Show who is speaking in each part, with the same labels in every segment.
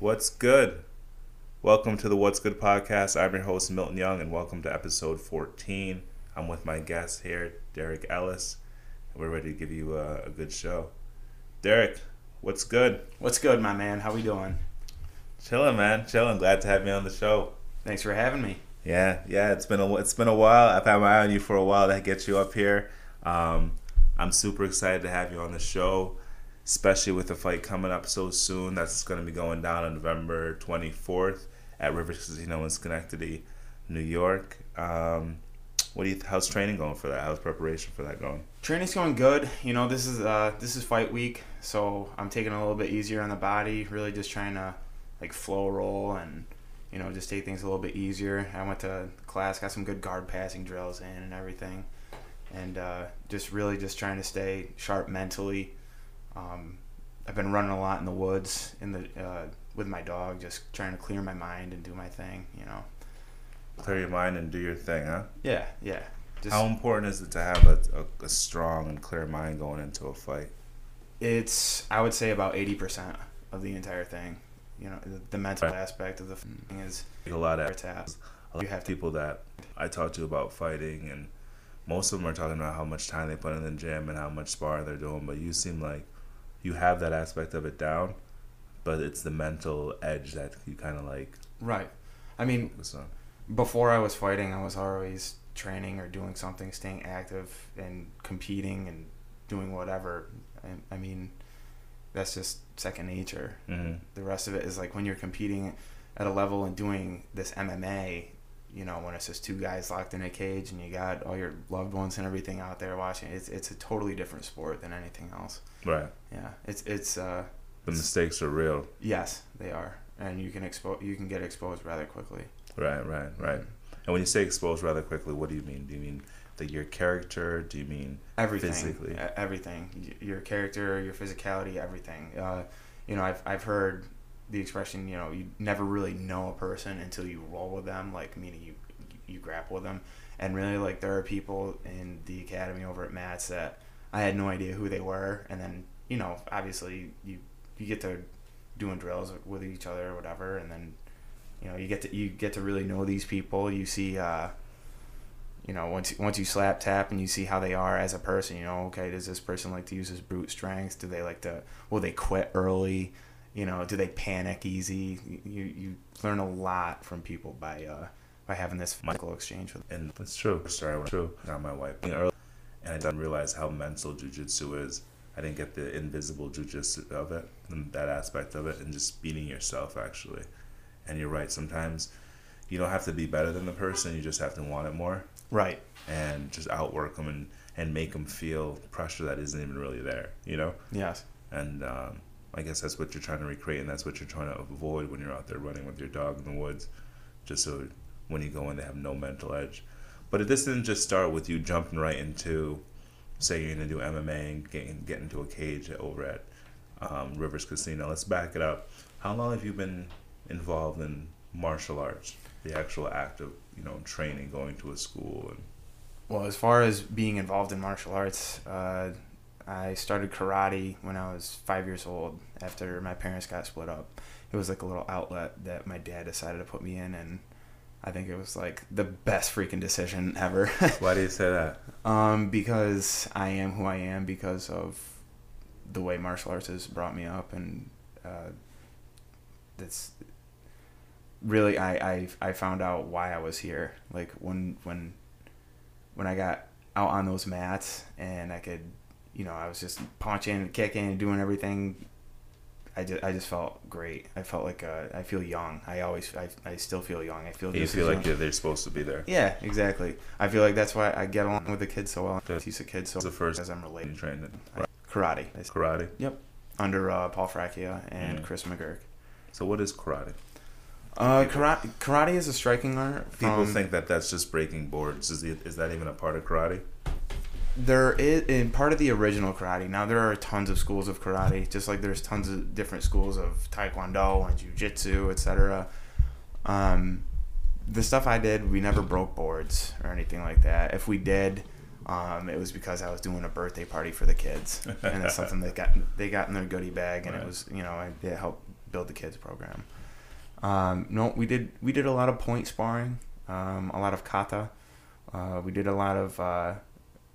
Speaker 1: What's good? Welcome to the What's Good podcast. I'm your host, Milton Young, and welcome to episode 14. I'm with my guest here, Derek Ellis, and we're ready to give you a, a good show. Derek, what's good?
Speaker 2: What's good, my man? How we doing?
Speaker 1: Chilling, man. Chilling. Glad to have you on the show.
Speaker 2: Thanks for having me.
Speaker 1: Yeah, yeah. It's been a it's been a while. I've had my eye on you for a while to get you up here. Um, I'm super excited to have you on the show especially with the fight coming up so soon. That's going to be going down on November 24th at Rivers Casino in Schenectady, New York. Um, what do you? How's training going for that? How's preparation for that going?
Speaker 2: Training's going good. You know, this is uh, this is fight week, so I'm taking a little bit easier on the body. Really, just trying to like flow roll and you know just take things a little bit easier. I went to class, got some good guard passing drills in and everything, and uh, just really just trying to stay sharp mentally um, I've been running a lot in the woods in the uh, with my dog, just trying to clear my mind and do my thing. You know,
Speaker 1: clear your mind and do your thing, huh?
Speaker 2: Yeah, yeah.
Speaker 1: Just, How important is it to have a, a, a strong and clear mind going into a fight?
Speaker 2: It's I would say about eighty percent of the entire thing. You know, the, the mental right. aspect of the thing is
Speaker 1: a lot of taps. You have people that I talk to about fighting, and most of them are talking about how much time they put in the gym and how much spar they're doing. But you seem like you have that aspect of it down, but it's the mental edge that you kind of like.
Speaker 2: Right. I mean, before I was fighting, I was always training or doing something, staying active and competing and doing whatever. I, I mean, that's just second nature. Mm-hmm. The rest of it is like when you're competing at a level and doing this MMA, you know, when it's just two guys locked in a cage and you got all your loved ones and everything out there watching, it's it's a totally different sport than anything else.
Speaker 1: Right.
Speaker 2: Yeah. It's it's uh
Speaker 1: the mistakes are real.
Speaker 2: Yes, they are. And you can expose you can get exposed rather quickly.
Speaker 1: Right, right, right. And when you say exposed rather quickly, what do you mean? Do you mean that your character? Do you mean
Speaker 2: everything? Physically? Everything. Your character, your physicality, everything. Uh, you know, I've I've heard the expression, you know, you never really know a person until you roll with them, like meaning you you grapple with them. And really, like there are people in the academy over at Matt's that I had no idea who they were, and then you know, obviously you you get to doing drills with each other or whatever, and then you know you get to you get to really know these people. You see. Uh, you know, once once you slap tap and you see how they are as a person, you know, okay, does this person like to use his brute strength? Do they like to? Will they quit early? You know do they panic easy? You you learn a lot from people by uh by having this Michael exchange with
Speaker 1: them. and it's true. Sorry when true not my wife. And I didn't realize how mental jujitsu is. I didn't get the invisible jujitsu of it and that aspect of it and just beating yourself actually. And you're right sometimes you don't have to be better than the person you just have to want it more.
Speaker 2: Right.
Speaker 1: And just outwork them and and make them feel pressure that isn't even really there you know?
Speaker 2: Yes.
Speaker 1: And um I guess that's what you're trying to recreate, and that's what you're trying to avoid when you're out there running with your dog in the woods, just so when you go in, they have no mental edge. But this didn't just start with you jumping right into, say, you're going to do MMA and get, get into a cage over at um, Rivers Casino. Let's back it up. How long have you been involved in martial arts, the actual act of you know training, going to a school, and
Speaker 2: well, as far as being involved in martial arts, uh, I started karate when I was five years old after my parents got split up. It was like a little outlet that my dad decided to put me in, and I think it was like the best freaking decision ever.
Speaker 1: Why do you say that?
Speaker 2: Um, because I am who I am because of the way martial arts has brought me up, and uh, that's really I, I I found out why I was here. Like when when when I got out on those mats and I could you know, I was just punching and kicking and doing everything. I just, I just felt great. I felt like uh, I feel young. I always, I, I still feel young. I feel.
Speaker 1: You feel like they're supposed to be there.
Speaker 2: Yeah, exactly. I feel like that's why I get along with the kids so well. He's a kid so
Speaker 1: the first
Speaker 2: as I'm related.
Speaker 1: Trained in
Speaker 2: karate.
Speaker 1: Karate.
Speaker 2: Yep. Under uh, Paul Fracchia and. Chris McGurk.
Speaker 1: So what is karate?
Speaker 2: Uh, karate, karate is a striking art.
Speaker 1: People think that that's just breaking boards. Is, is that even a part of karate?
Speaker 2: There is in part of the original karate. Now there are tons of schools of karate, just like there's tons of different schools of taekwondo and jujitsu, etc. Um, the stuff I did, we never broke boards or anything like that. If we did, um, it was because I was doing a birthday party for the kids, and it's something they got they got in their goodie bag, and right. it was you know it helped build the kids program. Um, no, we did we did a lot of point sparring, um, a lot of kata. Uh, we did a lot of uh,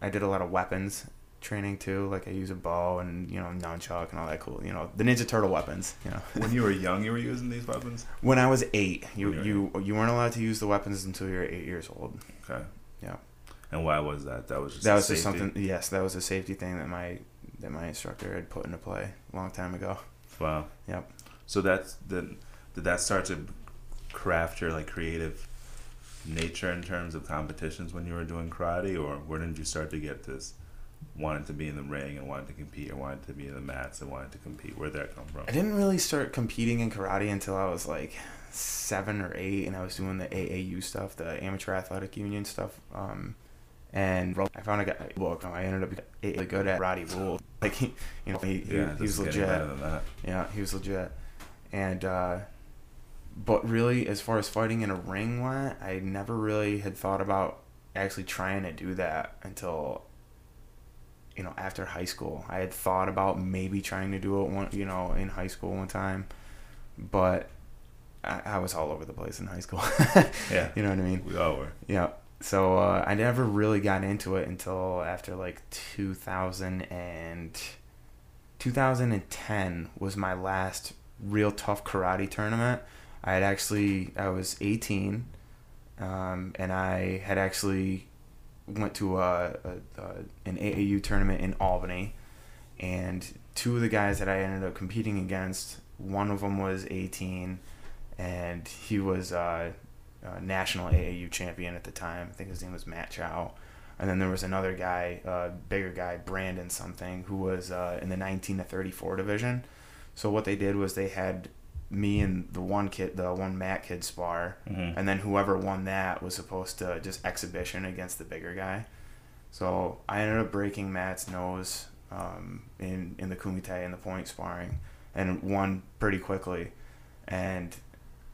Speaker 2: I did a lot of weapons training too. Like I use a bow and you know nunchuck and all that cool. You know the Ninja Turtle weapons. You know.
Speaker 1: when you were young, you were using these weapons.
Speaker 2: When I was eight, you
Speaker 1: When
Speaker 2: you you weren't allowed to use the weapons until you were eight years old.
Speaker 1: Okay.
Speaker 2: Yeah.
Speaker 1: And why was that? That was just
Speaker 2: that
Speaker 1: a
Speaker 2: was just something. Yes, that was a safety thing that my that my instructor had put into play a long time ago.
Speaker 1: Wow.
Speaker 2: Yep.
Speaker 1: So that's the did that start to craft your like creative nature in terms of competitions when you were doing karate, or where did you start to get this wanting to be in the ring and wanting to compete, or wanting to be in the mats and wanting to compete? Where'd that come from?
Speaker 2: I didn't really start competing in karate until I was like seven or eight, and I was doing the AAU stuff, the Amateur Athletic Union stuff. Um, and I found a guy book. I ended up really good at karate rules. Like he, you know, he, he,
Speaker 1: Yeah,
Speaker 2: he was
Speaker 1: is getting
Speaker 2: legit.
Speaker 1: better than that.
Speaker 2: Yeah, he was legit. And uh, but really, as far as fighting in a ring went, I never really had thought about actually trying to do that until you know after high school. I had thought about maybe trying to do it one, you know, in high school one time, but I, I was all over the place in high school.
Speaker 1: Yeah.
Speaker 2: you know what I mean.
Speaker 1: We all were.
Speaker 2: Yeah. So uh, I never really got into it until after like 2000 and 2010 was my last real tough karate tournament. I had actually I was 18, um, and I had actually went to a, a, a an AAU tournament in Albany, and two of the guys that I ended up competing against, one of them was 18, and he was uh, a national AAU champion at the time. I think his name was Matt Chow. And then there was another guy, uh, bigger guy, Brandon something, who was uh, in the 19 to 34 division. So what they did was they had me and the one kid, the one Matt kid spar,
Speaker 1: Mhm.
Speaker 2: and then whoever won that was supposed to just exhibition against the bigger guy. So I ended up breaking Matt's nose um, in in the kumite and the point sparring, and won pretty quickly. And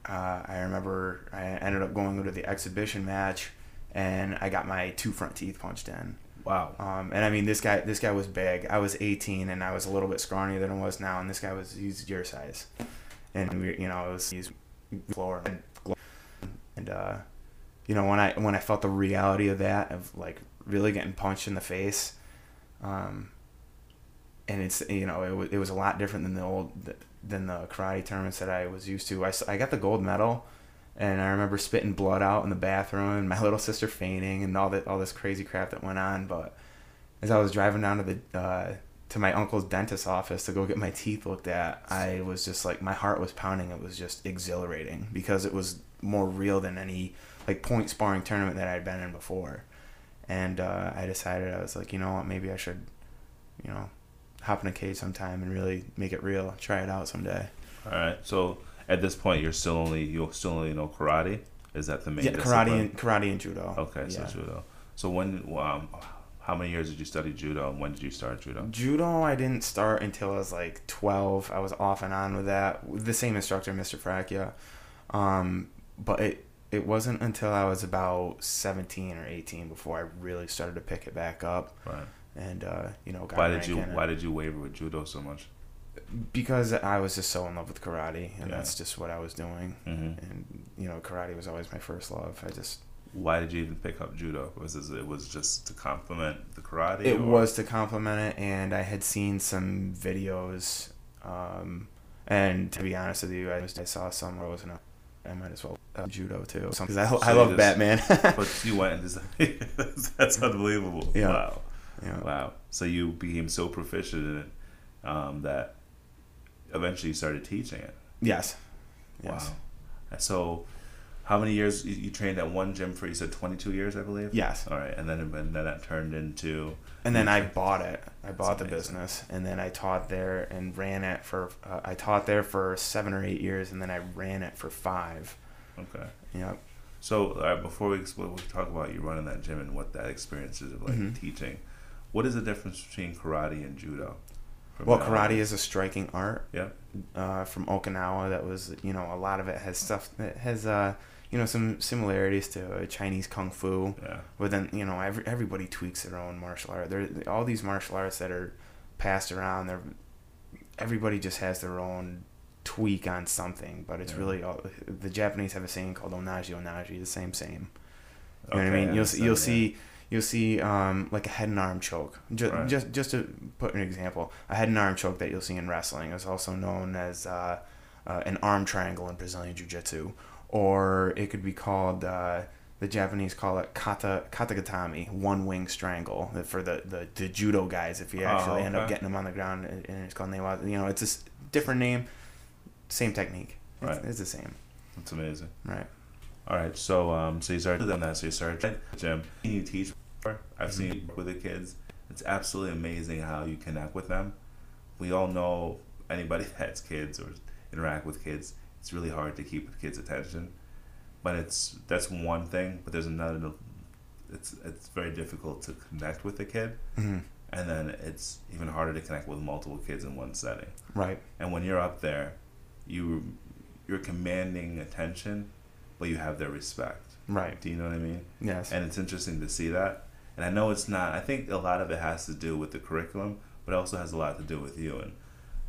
Speaker 2: uh, I remember I ended up going to the exhibition match, and I got my two front teeth punched in.
Speaker 1: Wow.
Speaker 2: Um, and I mean, this guy this guy was big. I was 18, and I was a little bit scrawnier than I was now, and this guy was he's your size, and we you know it was he's floor and and uh, you know when I when I felt the reality of that of like really getting punched in the face, um, and it's you know it was, it was a lot different than the old than the karate tournaments that I was used to. I I got the gold medal, and I remember spitting blood out in the bathroom, and my little sister fainting, and all that all this crazy crap that went on. But as I was driving down to the uh, to my uncle's dentist office to go get my teeth looked at, I was just like my heart was pounding. It was just exhilarating because it was more real than any like point sparring tournament that I'd been in before. And uh, I decided I was like, you know what, maybe I should, you know, hop in a cage sometime and really make it real. Try it out someday.
Speaker 1: All right. So at this point, you're still only you still only know karate. Is that the main?
Speaker 2: Yeah, karate
Speaker 1: discipline?
Speaker 2: and karate and judo.
Speaker 1: Okay, so
Speaker 2: Yeah.
Speaker 1: judo. So when um, how many years did you study judo, and when did you start judo?
Speaker 2: Judo, I didn't start until I was like 12. I was off and on with that. With the same instructor, Mr. Fracchia. Um, but it, it wasn't until I was about 17 or 18 before I really started to pick it back up.
Speaker 1: Right.
Speaker 2: And, uh, you know, got
Speaker 1: Why did you
Speaker 2: rank in it.
Speaker 1: Why did you waver with judo so much?
Speaker 2: Because I was just so in love with karate, and
Speaker 1: Yeah.
Speaker 2: that's just what I was doing.
Speaker 1: hmm
Speaker 2: And, you know, karate was always my first love. I just,
Speaker 1: Why did you even pick up judo? Was it, it was just to complement the karate?
Speaker 2: it
Speaker 1: or-
Speaker 2: was to complement it and i had seen some videos um, and to be honest with you i, was, I saw some where i wasn't a, i might as well uh, judo too because I,
Speaker 1: So
Speaker 2: I love
Speaker 1: just-
Speaker 2: batman
Speaker 1: But you went and just, that's, that's unbelievable.
Speaker 2: Yeah.
Speaker 1: Wow.
Speaker 2: yeah.
Speaker 1: Wow. So you became so proficient in it um, that eventually you started teaching it.
Speaker 2: yes yes
Speaker 1: Wow. So, how many years you, you trained at one gym for? You said twenty two years, I believe.
Speaker 2: yes
Speaker 1: All right, and then and then that turned into.
Speaker 2: and then i bought it i bought the
Speaker 1: amazing.
Speaker 2: business and then i taught there and ran it for uh, i taught there for seven or eight years and then i ran it for five
Speaker 1: Okay.
Speaker 2: yep
Speaker 1: So, right, before we explore, we talk about you running that gym and what that experience is of like
Speaker 2: Mhm.
Speaker 1: teaching. What is the difference between karate and judo?
Speaker 2: Well karate is a striking art
Speaker 1: Yeah.
Speaker 2: uh, from Okinawa that was you know a lot of it has stuff that has uh, you know some similarities to uh, Chinese kung fu
Speaker 1: Yeah.
Speaker 2: but then you know every, everybody tweaks their own martial art there all these martial arts that are passed around they're everybody just has their own tweak on something, but it's
Speaker 1: Yeah.
Speaker 2: really all, the Japanese have a saying called onaji onaji, the same same. You know what I
Speaker 1: Okay,
Speaker 2: mean? You'll see, you'll
Speaker 1: yeah.
Speaker 2: see you'll see um, like a head and arm choke. Just,
Speaker 1: Right.
Speaker 2: just just to put an example, a head and arm choke that you'll see in wrestling is also known as uh, uh, an arm triangle in Brazilian Jiu Jitsu, or it could be called. Uh, the Japanese call it kata katagatami, one wing strangle for the, the, the judo guys. If you
Speaker 1: Oh,
Speaker 2: actually end up getting them on the ground, and it's called newa. You know, it's a different name, same technique. It's,
Speaker 1: Right.
Speaker 2: it's the same,
Speaker 1: That's amazing.
Speaker 2: right?
Speaker 1: All right, so um, so you started doing that. So you started gym. You teach? I've seen you work with the kids. It's absolutely amazing how you connect with them. We all know anybody that's kids or interact with kids. It's really hard to keep the kids' attention, but it's that's one thing. But there's another. It's it's very difficult to connect with a kid,
Speaker 2: hmm
Speaker 1: and then it's even harder to connect with multiple kids in one setting.
Speaker 2: Right.
Speaker 1: And when you're up there, you you're commanding attention, but you have their respect.
Speaker 2: Right.
Speaker 1: Do you know what I mean?
Speaker 2: Yes.
Speaker 1: And it's interesting to see that. And I know it's not. I think a lot of it has to do with the curriculum, but it also has a lot to do with you. And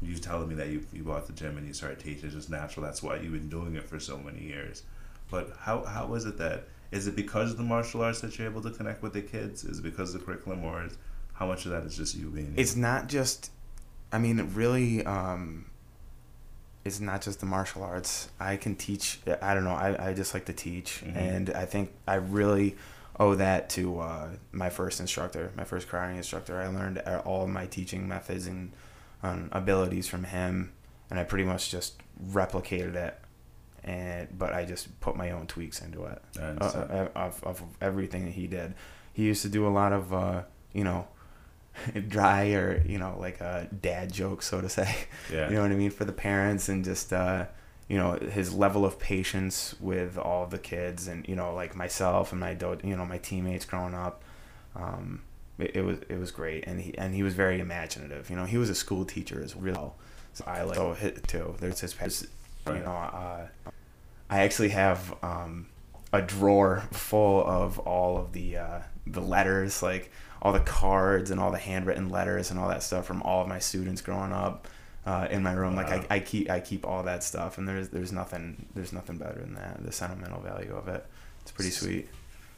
Speaker 1: you telling me that you you bought the gym and you started teaching is just natural. That's why you've been doing it for so many years. But how how is it that is it because of the martial arts that you're able to connect with the kids? Is it because of the curriculum, or is how much of that is just you being?
Speaker 2: it's not just i mean really um it's not just the martial arts i can teach i don't know i, I just like to teach
Speaker 1: Mhm.
Speaker 2: and i think i really owe that to uh, my first instructor my first karate instructor i learned all my teaching methods and um, abilities from him and i pretty much just replicated it and but i just put my own tweaks into it uh, uh, of, of everything that he did. He used to do a lot of, uh, you know, dry or, you know, like a dad joke so to say.
Speaker 1: yeah.
Speaker 2: You know what I mean? For the parents and just, uh, you know, his level of patience with all the kids and, you know, like myself and my, do- you know, my teammates growing up. Um, it, it was it was great, and he and he was very imaginative. You know, he was a school teacher as well, so I like so hit too. There's his, his you know, uh, I actually have um, a drawer full of all of the uh, the letters, like all the cards and all the handwritten letters and all that stuff from all of my students growing up uh, in my room.
Speaker 1: Wow.
Speaker 2: Like I, I keep I keep all that stuff, and there's there's nothing there's nothing better than that. The sentimental value of it. It's pretty sweet.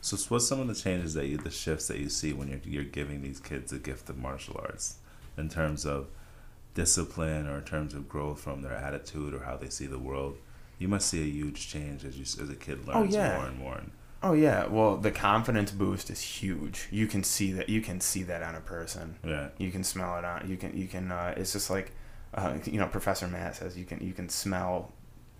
Speaker 1: So, what's some of the changes that you, the shifts that you see when you're you're giving these kids a gift of martial arts, in terms of discipline or in terms of growth from their attitude or how they see the world? You must see a huge change as you as a kid
Speaker 2: Oh,
Speaker 1: learns
Speaker 2: yeah.
Speaker 1: more and more.
Speaker 2: Oh yeah, well the confidence boost is huge. You can see that. You can see that on a person.
Speaker 1: Yeah,
Speaker 2: You can smell it on. You can. You can. Uh, it's just like, uh, you know, Professor Matt says you can. You can smell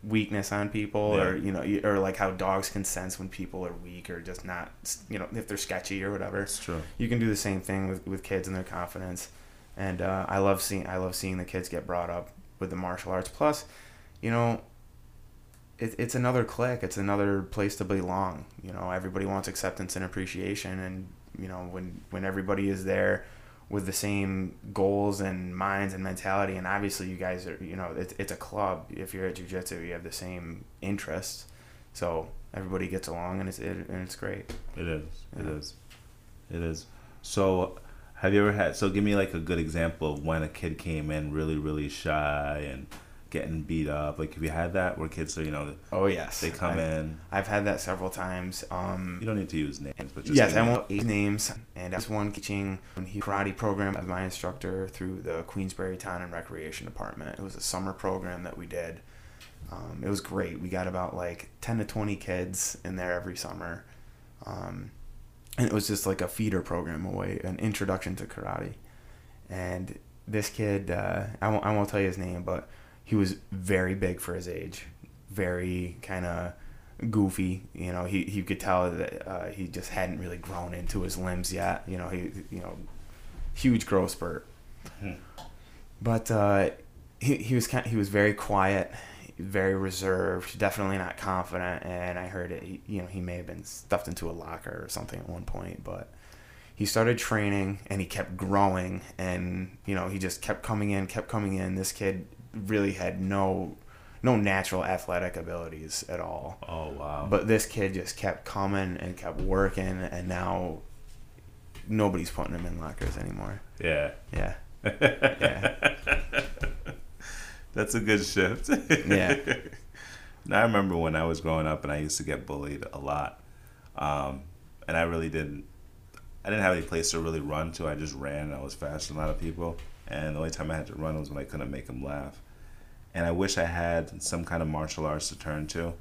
Speaker 2: weakness on people, or you know, or like how dogs can sense when people are weak or just not. You know, if they're sketchy or whatever.
Speaker 1: it's true.
Speaker 2: You can do the same thing with, with kids and their confidence. And uh, I love seeing. I love seeing the kids get brought up with the martial arts. Plus, you know, it, it's another clique. It's another place to belong. You know, everybody wants acceptance and appreciation, and you know, when when everybody is there with the same goals and minds and mentality, and obviously you guys are, you know, it's it's a club. If you're at jujitsu, you have the same interests, so everybody gets along, and it's it, and it's great.
Speaker 1: It is. It
Speaker 2: Yeah.
Speaker 1: is. It is. So, have you ever had? So, give me like a good example of when a kid came in really, really shy and getting beat up. Like, have you had that where kids are, you know,
Speaker 2: Oh yes,
Speaker 1: they come
Speaker 2: I've,
Speaker 1: in.
Speaker 2: I've had that several times. Um,
Speaker 1: You don't need to use names, but just
Speaker 2: yes, I won't eight names, and I was one teaching he karate program as my instructor through the Queensbury Town and Recreation Department. It was a summer program that we did. Um, it was great. We got about like ten to twenty kids in there every summer, um, and it was just like a feeder program away, an introduction to karate. And this kid, uh, I won't, I won't tell you his name, but he was very big for his age, very kind of goofy. You know, he you could tell that uh, he just hadn't really grown into his limbs yet. You know, he you know, huge growth spurt.
Speaker 1: Mhm.
Speaker 2: But uh, he he was kind he was very quiet, very reserved, definitely not confident. And I heard it. He, you know, he may have been stuffed into a locker or something at one point, but. He started training and he kept growing and you know he just kept coming in, kept coming in. This kid really had no no natural athletic abilities at all.
Speaker 1: Oh wow.
Speaker 2: But this kid just kept coming and kept working, and now nobody's putting him in lockers anymore.
Speaker 1: yeah.
Speaker 2: Yeah,
Speaker 1: yeah. That's a good shift.
Speaker 2: Yeah.
Speaker 1: now I remember when I was growing up and I used to get bullied a lot, um, and I really didn't. I didn't have any place to really run to. I just ran. and I was faster than a lot of people, and the only time I had to run was when I couldn't make them laugh. And I wish I had some kind of martial arts to turn to,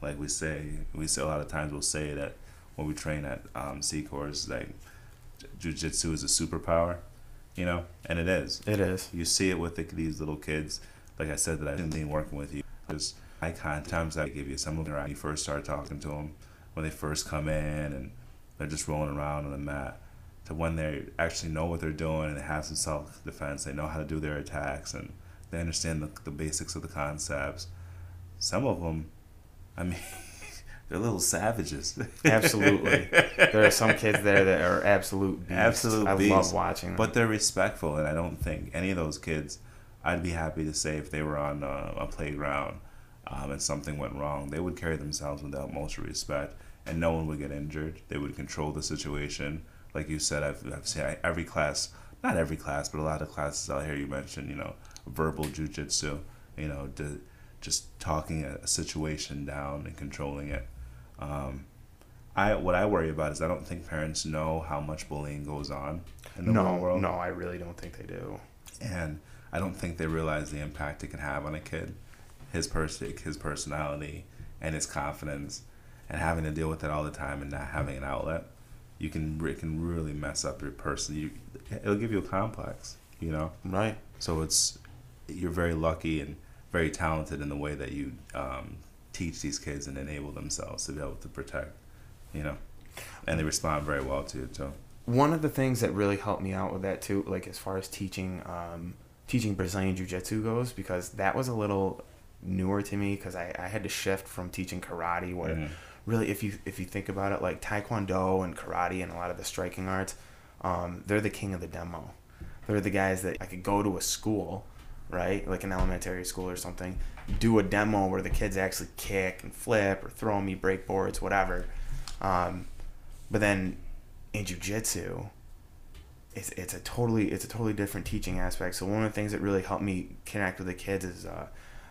Speaker 1: like we say. We say a lot of times we'll say that when we train at um, Secors, like jujitsu is a superpower, you know, and it is.
Speaker 2: It is.
Speaker 1: You see it with the, these little kids. Like I said, that I've been working with you. There's icon times I give you some of them when you first start talking to them, when they first come in and they're just rolling around on the mat, to when they actually know what they're doing and they have some self defense. They know how to do their attacks and they understand the, the basics of the concepts. Some of them, I mean. they're little savages.
Speaker 2: Absolutely, there are some kids there that are absolute beasts.
Speaker 1: Absolute
Speaker 2: I
Speaker 1: beasts.
Speaker 2: love watching them.
Speaker 1: But they're respectful, and I don't think any of those kids. I'd be happy to say if they were on a, a playground um, and something went wrong, they would carry themselves with the utmost respect, and no one would get injured. They would control the situation, like you said. I've, I've seen every class, not every class, but a lot of classes out here. You mentioned, you know, verbal jujitsu. You know, to, just talking a, situation down and controlling it. Um, I what I worry about is I don't think parents know how much bullying goes on in the
Speaker 2: no,
Speaker 1: world.
Speaker 2: no, I really don't think they do.
Speaker 1: And I don't think they realize the impact it can have on a kid, his person, his personality, and his confidence, and having to deal with it all the time and not having an outlet. You can it can really mess up your person. You it'll give you a complex, you know.
Speaker 2: Right.
Speaker 1: So it's you're very lucky and very talented in the way that you um, teach these kids and enable themselves to be able to protect, you know, and they respond very well to it too.
Speaker 2: One of the things that really helped me out with that too, like as far as teaching, um, teaching Brazilian Jiu Jitsu goes, because that was a little newer to me because I, I had to shift from teaching karate where
Speaker 1: Mhm.
Speaker 2: really if you if you think about it like taekwondo and karate and a lot of the striking arts um, they're the king of the demo they're the guys that i could go to a school right? Like an elementary school or something. Do a demo where the kids actually kick and flip or throw me breakboards whatever. Um, but then in jiu-jitsu it's, it's a totally it's a totally different teaching aspect. So one of the things that really helped me connect with the kids is uh,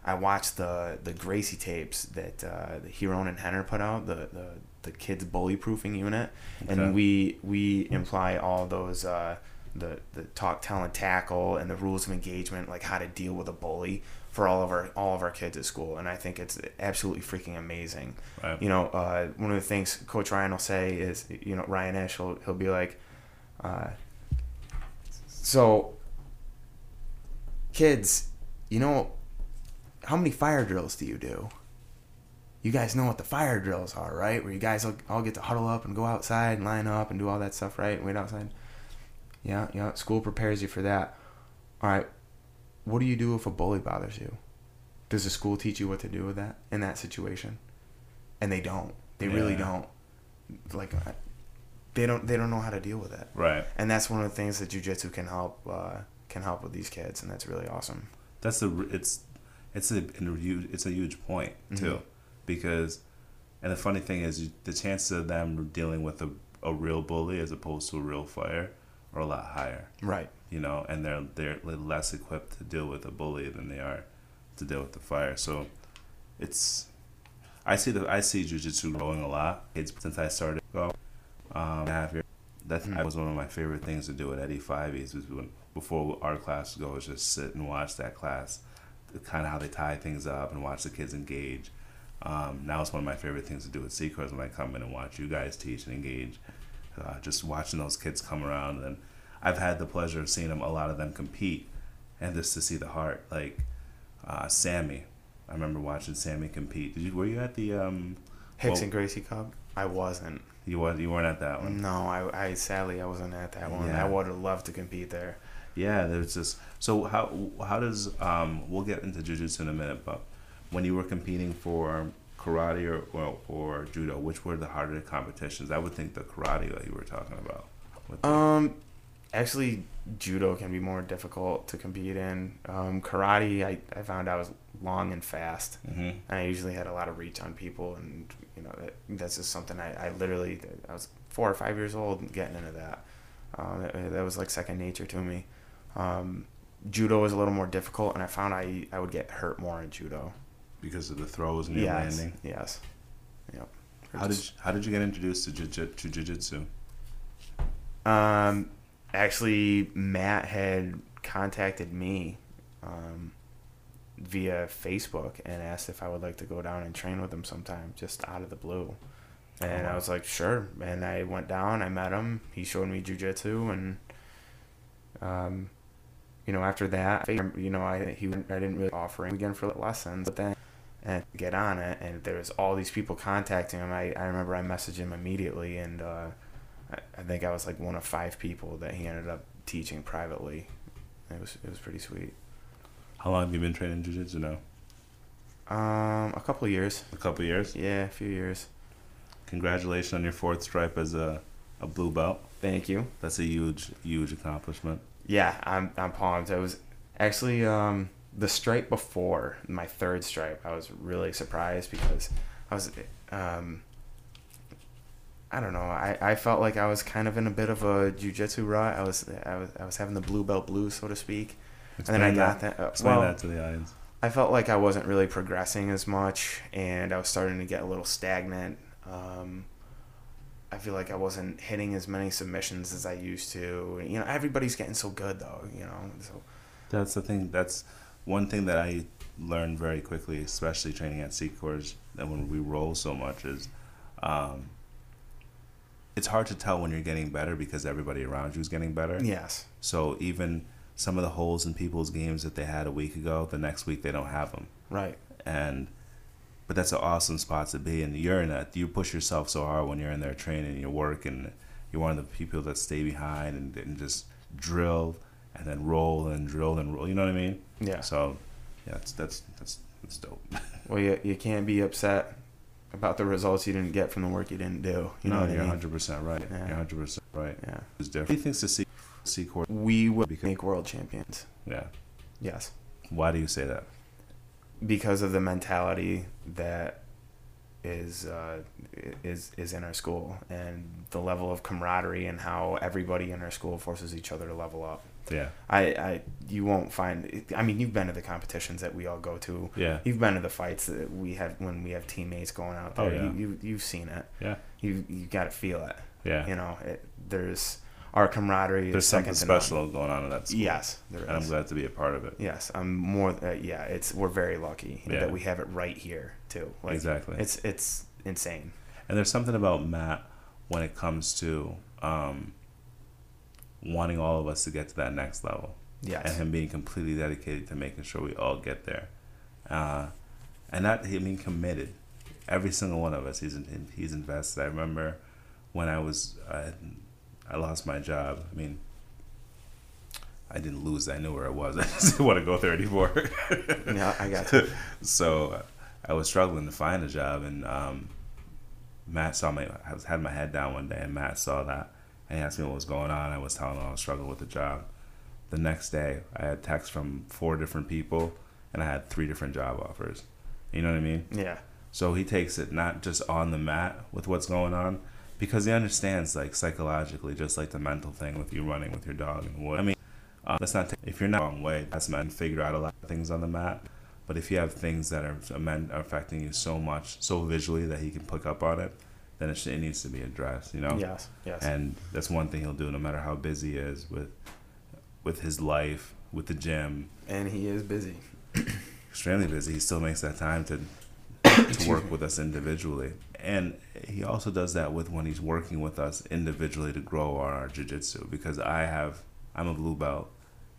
Speaker 2: I watched the the Gracie tapes that uh, the Ryron and Rener put out, the the, the kids bully proofing unit,
Speaker 1: Okay.
Speaker 2: and we we imply all those uh, the the talk, tell, and tackle, and the rules of engagement, like how to deal with a bully for all of our all of our kids at school, and I think it's absolutely freaking amazing.
Speaker 1: Right.
Speaker 2: You know, uh, one of the things Coach Ryan will say is, you know, Ryan Ish, he'll, he'll be like, uh, so kids, you know, how many fire drills do you do? You guys know what the fire drills are, right? Where you guys all, all get to huddle up and go outside and line up and do all that stuff, right? And Wait outside. Yeah, yeah. School prepares you for that. All right. What do you do if a bully bothers you? Does the school teach you what to do with that in that situation? And they don't. They really don't. Like, they don't. They don't know how to deal with it.
Speaker 1: Right.
Speaker 2: And that's one of the things that jujitsu can help. Uh, can help with these kids, and that's really awesome.
Speaker 1: That's the it's it's a it's a huge point too,
Speaker 2: Mhm.
Speaker 1: because and the funny thing is the chances of them dealing with a, a real bully as opposed to a real fire are a lot higher.
Speaker 2: Right.
Speaker 1: you know, and they're they're less equipped to deal with a bully than they are to deal with the fire. So it's I see the I see jujitsu growing a lot. It's since I started go um half year. That
Speaker 2: Mm.
Speaker 1: was one of my favorite things to do at Eddie Fiveys was when before our class would go was just sit and watch that class, kind of how they tie things up and watch the kids engage. Um, now it's one of my favorite things to do at Seacrest when I come in and watch you guys teach and engage. Uh, just watching those kids come around and I've had the pleasure of seeing them, a lot of them compete, and just to see the heart. Like uh, Sammy, I remember watching Sammy compete. Did you? Were you at the? Um,
Speaker 2: Hicks
Speaker 1: Well-
Speaker 2: and Gracie Cup. I wasn't.
Speaker 1: you was you weren't at that one.
Speaker 2: No, I, I sadly I wasn't at that one.
Speaker 1: Yeah.
Speaker 2: I would have loved to compete there.
Speaker 1: Yeah, there's just so how how does um we'll get into jujitsu in a minute, but when you were competing for karate or, or or judo, which were the harder competitions? I would think the karate that you were talking about.
Speaker 2: Um, actually, judo can be more difficult to compete in. Um, karate, I, I found I was long and fast.
Speaker 1: Mhm.
Speaker 2: I usually had a lot of reach on people, and you know that, that's just something I, I literally I was four or five years old getting into that. Um, that, that was like second nature to me. Um, judo is a little more difficult, and I found I I would get hurt more in judo.
Speaker 1: Because of the throws and your
Speaker 2: yes.
Speaker 1: landing.
Speaker 2: Yes. Yep.
Speaker 1: How did you, how did you get introduced to jiu to jiu-jitsu?
Speaker 2: Um, actually, Matt had contacted me um, via Facebook and asked if I would like to go down and train with him sometime, just out of the blue. And
Speaker 1: Oh.
Speaker 2: I was like, sure. And I went down, I met him, he showed me jujitsu, and um, you know, after that, you know, I he I didn't really offer him again for lessons, but then and get on it, and there was all these people contacting him. I, I remember I messaged him immediately, and uh, I, I think I was like one of five people that he ended up teaching privately. It was it was pretty sweet.
Speaker 1: How long have you been training jiu-jitsu now?
Speaker 2: Um, a couple of years.
Speaker 1: A couple years.
Speaker 2: Yeah, a few years.
Speaker 1: Congratulations on your fourth stripe as a, a blue belt.
Speaker 2: Thank you.
Speaker 1: That's a huge huge accomplishment.
Speaker 2: Yeah, I'm I'm pumped. I was actually um the stripe before my third stripe. I was really surprised because I was um I don't know. I, I felt like I was kind of in a bit of a jujitsu rut. I was I was I was having the blue belt blues, so to speak.
Speaker 1: Explain
Speaker 2: and then I
Speaker 1: that.
Speaker 2: got that. Uh,
Speaker 1: Explain
Speaker 2: well,
Speaker 1: that to the audience.
Speaker 2: I felt like I wasn't really progressing as much, and I was starting to get a little stagnant. Um, I feel like I wasn't hitting as many submissions as I used to. You know, everybody's getting so good though. You know, so
Speaker 1: That's the thing. That's one thing that I learned very quickly, especially training at Secors, that when we roll so much is, um, it's hard to tell when you're getting better because everybody around you is getting better.
Speaker 2: yes,
Speaker 1: So even some of the holes in people's games that they had a week ago, the next week they don't have them.
Speaker 2: right,
Speaker 1: And but that's an awesome spot to be and you're in that you push yourself so hard when you're in there training your work and you're one of the people that stay behind and, and just drill and then roll and drill and roll you know what i mean
Speaker 2: yeah.
Speaker 1: so yeah that's that's that's, that's dope
Speaker 2: Well, you you can't be upset about the results you didn't get from the work you didn't do. You know
Speaker 1: no
Speaker 2: what
Speaker 1: you're 100% right
Speaker 2: Yeah.
Speaker 1: you're 100% right
Speaker 2: Yeah.
Speaker 1: it's different you think's to see see court
Speaker 2: We will
Speaker 1: Because-
Speaker 2: make world champions.
Speaker 1: yeah
Speaker 2: Yes.
Speaker 1: why do you say that
Speaker 2: because of the mentality that is uh, is is in our school and the level of camaraderie and how everybody in our school forces each other to level up.
Speaker 1: Yeah
Speaker 2: I, I you won't find. I mean, you've been to the competitions that we all go to.
Speaker 1: yeah
Speaker 2: You've been to the fights that we have when we have teammates going out there.
Speaker 1: Oh, yeah.
Speaker 2: You, you you've seen it.
Speaker 1: yeah
Speaker 2: You you got to feel it.
Speaker 1: yeah
Speaker 2: You know, it, there's our camaraderie.
Speaker 1: there's
Speaker 2: is
Speaker 1: something special going on in that school
Speaker 2: Yes, there
Speaker 1: and i'm glad to be a part of it
Speaker 2: Yes, I'm more. Uh, yeah, it's we're very lucky
Speaker 1: Yeah.
Speaker 2: that we have it right here too. Like,
Speaker 1: exactly
Speaker 2: It's it's insane.
Speaker 1: And there's something about Matt when it comes to um, wanting all of us to get to that next level,
Speaker 2: Yes.
Speaker 1: and him being completely dedicated to making sure we all get there, uh, and that, him being committed. Every single one of us, he's in, he's invested. I remember when I was I, I lost my job. I mean, I didn't lose. I knew where I was. I just didn't want to go there anymore.
Speaker 2: yeah, I got you.
Speaker 1: so uh, I was struggling to find a job, and um, Matt saw me. I was had my head down one day, and Matt saw that, and he asked me what was going on. I was telling him I was struggling with the job. The next day, I had texts from four different people, and I had three different job offers. You know what I mean?
Speaker 2: Yeah.
Speaker 1: So he takes it not just on the mat with what's going on, because he understands like psychologically, just like the mental thing with you running with your dog in the wood. I mean, uh, let's not take, if you're not the wrong way. That's meant figure out a lot of things on the mat. But if you have things that are affecting you so much, so visually that he can pick up on it, then it, it needs to be addressed. You know.
Speaker 2: Yes. Yes.
Speaker 1: And that's one thing he'll do, no matter how busy he is with with his life, with the gym,
Speaker 2: And he is busy.
Speaker 1: extremely busy. He still makes that time to to work with us individually, and he also does that with when he's working with us individually to grow our, our jujitsu. Because I have, I'm a blue belt,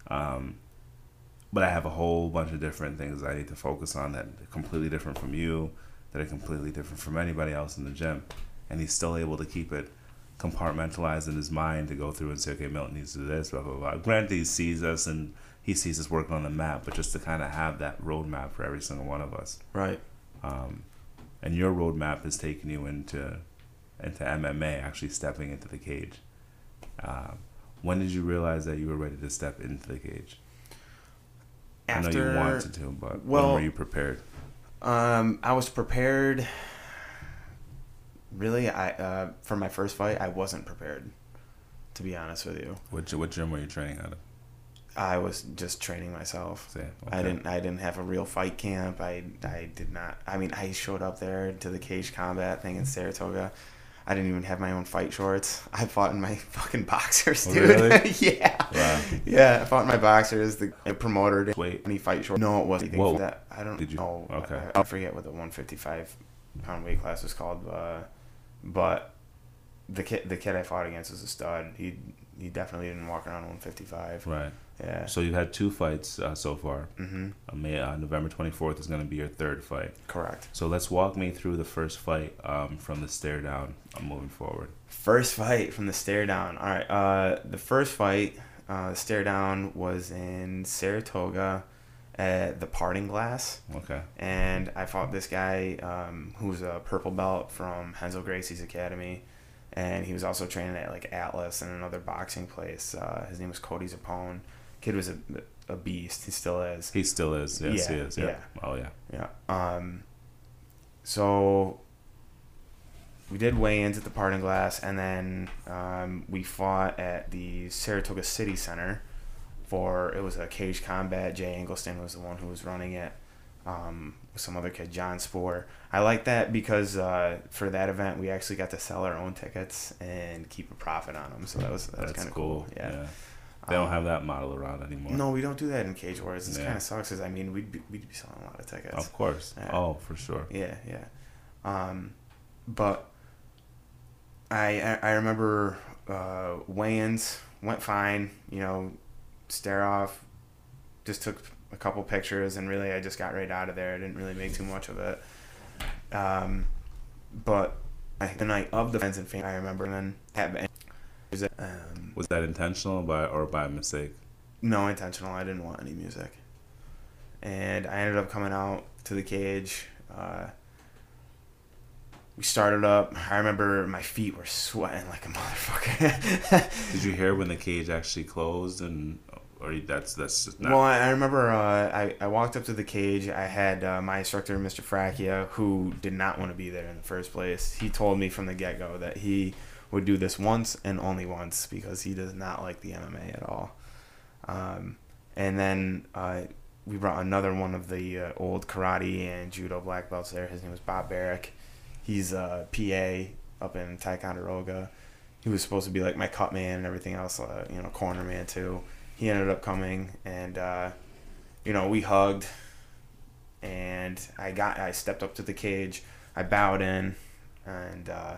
Speaker 1: um, but I have a whole bunch of different things I need to focus on that are completely different from you, that are completely different from anybody else in the gym, and he's still able to keep it compartmentalized in his mind to go through and say, okay, Milton needs to do this, blah blah blah. Granted, he sees us and he sees us working on the map, but just to kind of have that roadmap for every single one of us.
Speaker 2: Right.
Speaker 1: Um, and your roadmap has taken you into into MMA, actually stepping into the cage. Um, when did you realize that you were ready to step into the cage? I know you wanted to, but when were you prepared?
Speaker 2: Um, I was prepared. Really, I uh, for my first fight, I wasn't prepared. To be honest with you,
Speaker 1: What, what gym were you training out of?
Speaker 2: I was just training myself.
Speaker 1: Same.
Speaker 2: I didn't. I didn't have a real fight camp. I. I did not. I mean, I showed up there to the cage combat thing in Saratoga. I didn't even have my own fight shorts. I fought in my fucking boxers,
Speaker 1: Oh,
Speaker 2: dude.
Speaker 1: really?
Speaker 2: yeah.
Speaker 1: Wow.
Speaker 2: Yeah, I fought in my boxers. The promoter didn't
Speaker 1: Wait.
Speaker 2: any fight shorts. No, it wasn't
Speaker 1: Whoa.
Speaker 2: that. I don't
Speaker 1: Did you-
Speaker 2: know.
Speaker 1: okay.
Speaker 2: I, I forget what the 155 pound weight class was called, uh, but the kid, the kid I fought against was a stud. He he definitely didn't walk around 155.
Speaker 1: Right.
Speaker 2: Yeah.
Speaker 1: So you've had two fights uh, so far.
Speaker 2: Mm-hmm.
Speaker 1: Uh, May uh, November twenty fourth is going to be your third fight.
Speaker 2: Correct.
Speaker 1: So let's walk me through the first fight um, from the stare down. I'm moving forward.
Speaker 2: First fight from the stare down. All right. Uh, the first fight, uh, stare down was in Saratoga at the Parting Glass.
Speaker 1: Okay.
Speaker 2: and I fought this guy um, who's a purple belt from Hensel Gracie's academy, and he was also training at like Atlas and another boxing place. Uh, his name was Cody Zapone. Kid was a, a beast. He still is.
Speaker 1: He still is. Yes,
Speaker 2: Yeah,
Speaker 1: he is. Yeah.
Speaker 2: yeah.
Speaker 1: Oh yeah.
Speaker 2: Yeah. Um. So we did weigh-ins at the Parting Glass, and then um, we fought at the Saratoga City Center for it was a cage combat. Jay Engleston was the one who was running it. Um, with some other kid, John Spoor. I like that because uh, for that event we actually got to sell our own tickets and keep a profit on them. So that was that was
Speaker 1: That's
Speaker 2: kind of
Speaker 1: cool.
Speaker 2: cool. Yeah.
Speaker 1: They don't have that model around anymore.
Speaker 2: No, we don't do that in Cage Wars. This
Speaker 1: Yeah.
Speaker 2: kind of sucks. Cause I mean, we'd be, we'd be selling a lot of tickets.
Speaker 1: Of course.
Speaker 2: Yeah.
Speaker 1: Oh, for sure.
Speaker 2: Yeah, yeah. Um, but I I remember uh, weigh-ins went fine. You know, stare off. Just took a couple pictures, and really, I just got right out of there. I didn't really make too much of it. Um, but I, the night of the friends and family, I remember then had was um,
Speaker 1: Was that intentional by or by mistake?
Speaker 2: no intentional. I didn't want any music, and I ended up coming out to the cage. Uh, we started up. I remember my feet were sweating like a motherfucker.
Speaker 1: Did you hear when the cage actually closed and or that's that's not
Speaker 2: well, I, remember uh, I, I walked up to the cage. I had uh, my instructor, Mr. Fracchia, who did not want to be there in the first place. He told me from the get go that he would do this once and only once because he does not like the MMA at all. Um, and then uh, we brought another one of the uh, old karate and judo black belts there. His name was Bob Barrick. He's a PA up in Ticonderoga. He was supposed to be like my cut man and everything else, uh, you know, corner man too. He ended up coming and, uh, you know, we hugged and I got, I stepped up to the cage. I bowed in and, uh,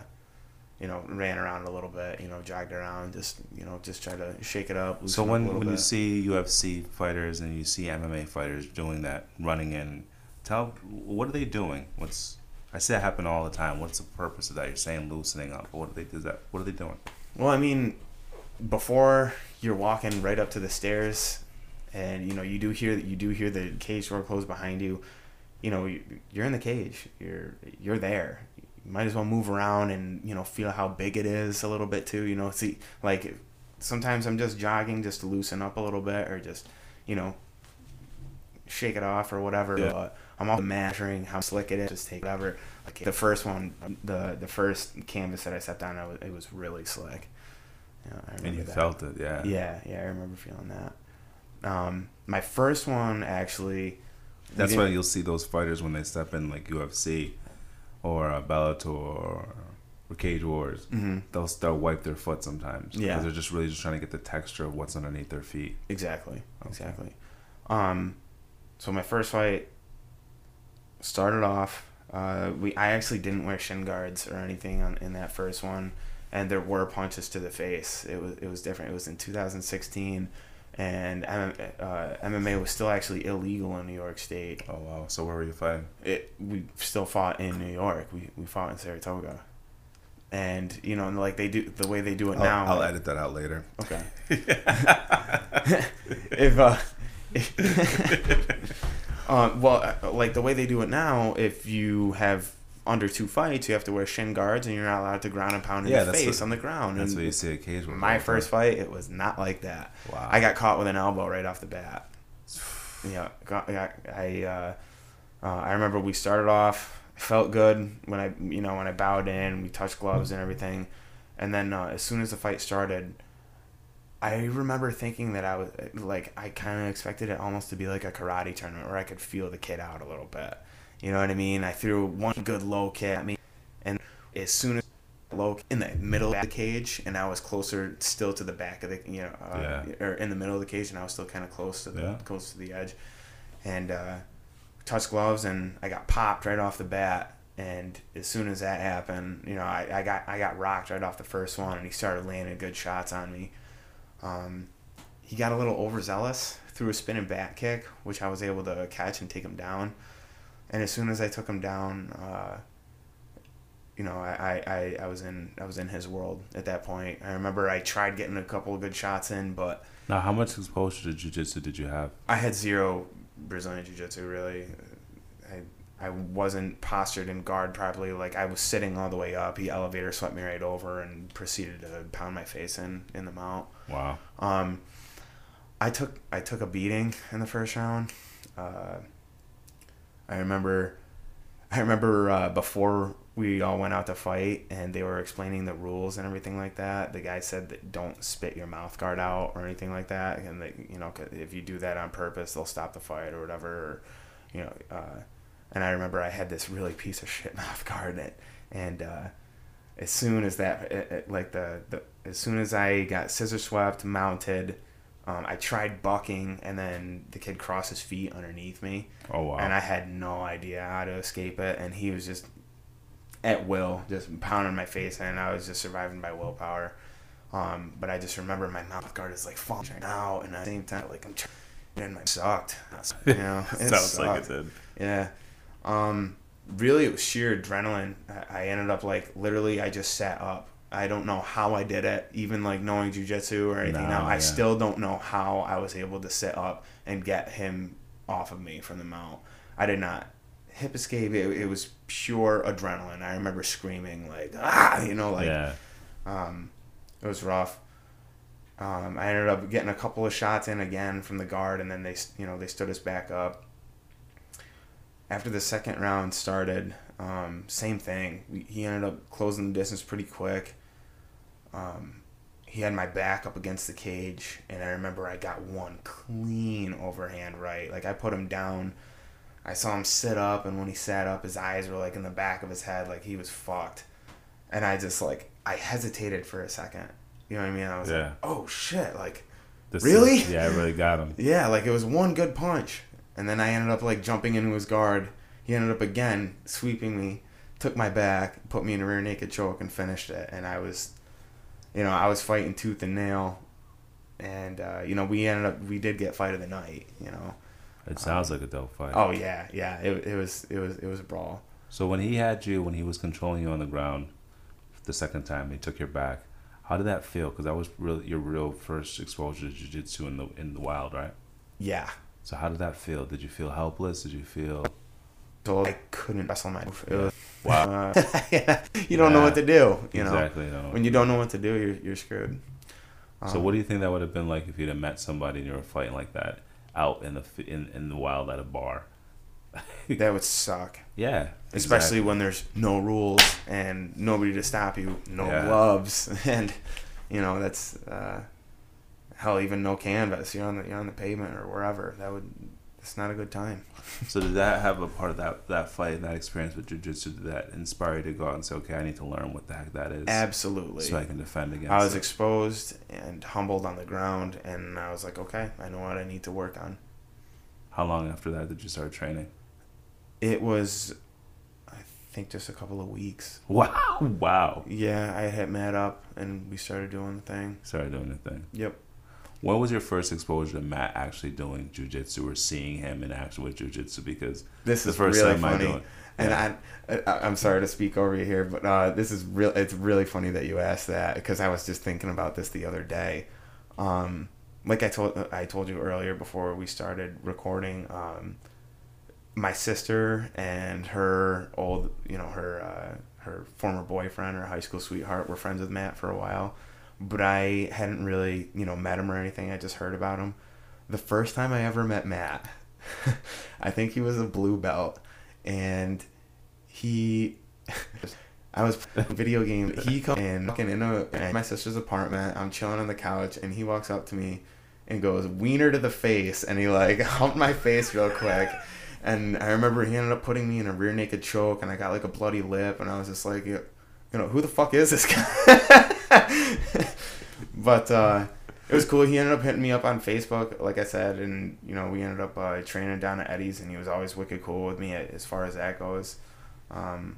Speaker 2: you know, ran around a little bit, you know, jogged around, just, you know, just try to shake it up.
Speaker 1: So
Speaker 2: up
Speaker 1: when
Speaker 2: little
Speaker 1: when you see UFC fighters and you see MMA fighters doing that, running in, tell what are they doing? What's I see that happen all the time. What's the purpose of that? You're saying loosening up. What are they do that? What are they doing?
Speaker 2: Well, I mean, before you're walking right up to the stairs, and you know you do hear that you do hear the cage door close behind you. You know you- you're in the cage. You're you're there. You might as well move around and you know feel how big it is a little bit too. You know, see like sometimes I'm just jogging just to loosen up a little bit or just you know shake it off or whatever.
Speaker 1: Yeah.
Speaker 2: But I'm also measuring how slick it is. Just take whatever. Like the first one, the the first canvas that I stepped on, it was really slick. Yeah, I remember
Speaker 1: And you
Speaker 2: that.
Speaker 1: felt it, yeah.
Speaker 2: Yeah, yeah, I remember feeling that. Um, my first one actually.
Speaker 1: That's why you'll see those fighters when they step in like UFC or uh, Bellator or, Cage Wars.
Speaker 2: Mhm,
Speaker 1: They'll they'll wipe their foot sometimes.
Speaker 2: Yeah.
Speaker 1: Because they're just really just trying to get the texture of what's underneath their feet.
Speaker 2: exactly, exactly. Um, so my first fight started off. Uh, we I actually didn't wear shin guards or anything on, in that first one, and there were punches to the face. It was it was different. It was in 2016, and M- uh, MMA was still actually illegal in New York State.
Speaker 1: Oh wow. So where were you fighting?
Speaker 2: it we still fought in New York. We we fought in Saratoga, and you know, and like they do the way they do it
Speaker 1: I'll,
Speaker 2: now.
Speaker 1: I'll
Speaker 2: like-
Speaker 1: edit that out later.
Speaker 2: Okay. if uh, If uh, well, uh, like the way they do it now, if you have under two fights, you have to wear shin guards, and you're not allowed to ground and pound in
Speaker 1: Yeah,
Speaker 2: the face
Speaker 1: the-
Speaker 2: on the ground.
Speaker 1: That's
Speaker 2: and
Speaker 1: what you see Wars.
Speaker 2: my first fight, it was not like that.
Speaker 1: Wow.
Speaker 2: I got caught with an elbow right off the bat. Yeah, got, got, I uh, uh, I remember we started off felt good when I you know when I bowed in, we touched gloves and everything, and then uh, as soon as the fight started, I remember thinking that I was like I kind of expected it almost to be like a karate tournament where I could feel the kid out a little bit. You know what I mean? I threw one good low kick at me, and as soon as low in the middle of the cage, and I was closer still to the back of the you know uh,
Speaker 1: Yeah.
Speaker 2: or in the middle of the cage, and I was still kind of close to the
Speaker 1: Yeah.
Speaker 2: close to the edge, and uh, touched gloves, and I got popped right off the bat. And as soon as that happened, you know, I, I got I got rocked right off the first one, and he started landing good shots on me. Um, he got a little overzealous, threw a spinning back kick, which I was able to catch and take him down. And as soon as I took him down, uh, you know, I, I, I, was in I was in his world at that point. I remember I tried getting a couple of good shots in, but
Speaker 1: Now, how much exposure to jiu-jitsu did you have?
Speaker 2: I had zero Brazilian Jiu Jitsu really. I I wasn't postured in guard properly. Like I was sitting all the way up. He elevator swept me right over and proceeded to pound my face in in the mount.
Speaker 1: Wow.
Speaker 2: Um, I took I took a beating in the first round. Uh, I remember, I remember uh, before we all went out to fight and they were explaining the rules and everything like that. The guy said that don't spit your mouth guard out or anything like that, and that you know if you do that on purpose, they'll stop the fight or whatever. Or, you know, uh, and I remember I had this really piece of shit mouth guard and and. Uh, as soon as that it, it- like the, the as soon as i got scissor swept mounted um, i tried bucking and then the kid crossed his feet underneath me
Speaker 1: Oh wow.
Speaker 2: and i had no idea how to escape it and he was just at will just pounding my face and i was just surviving by willpower um, but i just remember my mouth guard is like falling out and at the same time like i'm trying and my sucked you know it
Speaker 1: Sounds like it
Speaker 2: sucked.
Speaker 1: did.
Speaker 2: Yeah. Um, really, it was sheer adrenaline. I, I ended up like literally, I just sat up. I don't know how I did it, even like knowing jujitsu or anything.
Speaker 1: No,
Speaker 2: now I
Speaker 1: yeah.
Speaker 2: still don't know how I was able to sit up and get him off of me from the mount. I did not hip escape. It, it was pure adrenaline. I remember screaming like ah, you know, like
Speaker 1: yeah.
Speaker 2: um, it was rough. Um, I ended up getting a couple of shots in again from the guard, and then they, you know, they stood us back up. After the second round started, um, same thing. We, he ended up closing the distance pretty quick. Um, he had my back up against the cage, and I remember I got one clean overhand right. Like I put him down. I saw him sit up, and when he sat up, his eyes were like in the back of his head, like he was fucked. And I just like I hesitated for a second. You know what I mean? I was
Speaker 1: Yeah.
Speaker 2: like, "Oh shit!" Like,
Speaker 1: This
Speaker 2: Really?
Speaker 1: Is, yeah, I really got him.
Speaker 2: yeah, like it was one good punch, and then I ended up like jumping into his guard. He ended up again sweeping me, took my back, put me in a rear naked choke, and finished it. And I was, you know, I was fighting tooth and nail, and uh, you know we ended up we did get fight of the night. You know.
Speaker 1: It sounds like a dope fight.
Speaker 2: Oh yeah, yeah. It, it was it was it was a brawl.
Speaker 1: So when he had you, when he was controlling you on the ground, the second time he took your back, how did that feel? Because that was really your real first exposure to jiu-jitsu in the in the wild, right?
Speaker 2: Yeah.
Speaker 1: So how did that feel? Did you feel helpless? Did you feel
Speaker 2: So I couldn't wrestle my move.
Speaker 1: Wow?
Speaker 2: uh, yeah, you don't know what to do. You know,
Speaker 1: exactly. no.
Speaker 2: when you don't know what to do, you're you're screwed.
Speaker 1: so
Speaker 2: Um,
Speaker 1: what do you think that would have been like if you'd have met somebody and you were fighting like that out in the in in the wild at a bar?
Speaker 2: that would suck.
Speaker 1: Yeah,
Speaker 2: especially when there's no rules and nobody to stop you, no
Speaker 1: Yeah.
Speaker 2: gloves, and you know that's uh, hell, even no canvas. You're on the you're on the pavement or wherever. That would it's not a good time.
Speaker 1: So did that have a part of that that fight and that experience with jiu-jitsu did that inspire you to go out and say, okay, I need to learn what the heck that is,
Speaker 2: Absolutely.
Speaker 1: so I can defend against.
Speaker 2: I was
Speaker 1: it.
Speaker 2: exposed and humbled on the ground, and I was like, okay, I know what I need to work on.
Speaker 1: How long after that did you start training?
Speaker 2: It was, I think, just a couple of weeks.
Speaker 1: Wow, wow.
Speaker 2: Yeah, I hit Matt up, and we started doing the thing.
Speaker 1: Started doing the thing.
Speaker 2: Yep.
Speaker 1: When was your first exposure to Matt actually doing jujitsu or seeing him in action with jujitsu? Because
Speaker 2: This
Speaker 1: the
Speaker 2: is
Speaker 1: first
Speaker 2: really
Speaker 1: time I
Speaker 2: funny.
Speaker 1: do it.
Speaker 2: And
Speaker 1: Yeah.
Speaker 2: I, I, I'm sorry to speak over you here, but uh, this is real. It's really funny that you asked that because I was just thinking about this the other day. Um, like I told I told you earlier before we started recording, um, my sister and her old, you know, her uh, her former boyfriend or high school sweetheart were friends with Matt for a while, but I hadn't really, you know, met him or anything. I just heard about him. The first time I ever met Matt, I think he was a blue belt, and he I was playing a video game. He comes in, fucking in, a, in my sister's apartment. I'm chilling on the couch, and he walks up to me and goes wiener to the face, and he like humped my face real quick. And I remember he ended up putting me in a rear naked choke, and I got like a bloody lip, and I was just like, you know, who the fuck is this guy? but uh, it was cool. He ended up hitting me up on Facebook, like I said, and you know, we ended up uh, training down at Eddie's, and he was always wicked cool with me as far as that goes. Um,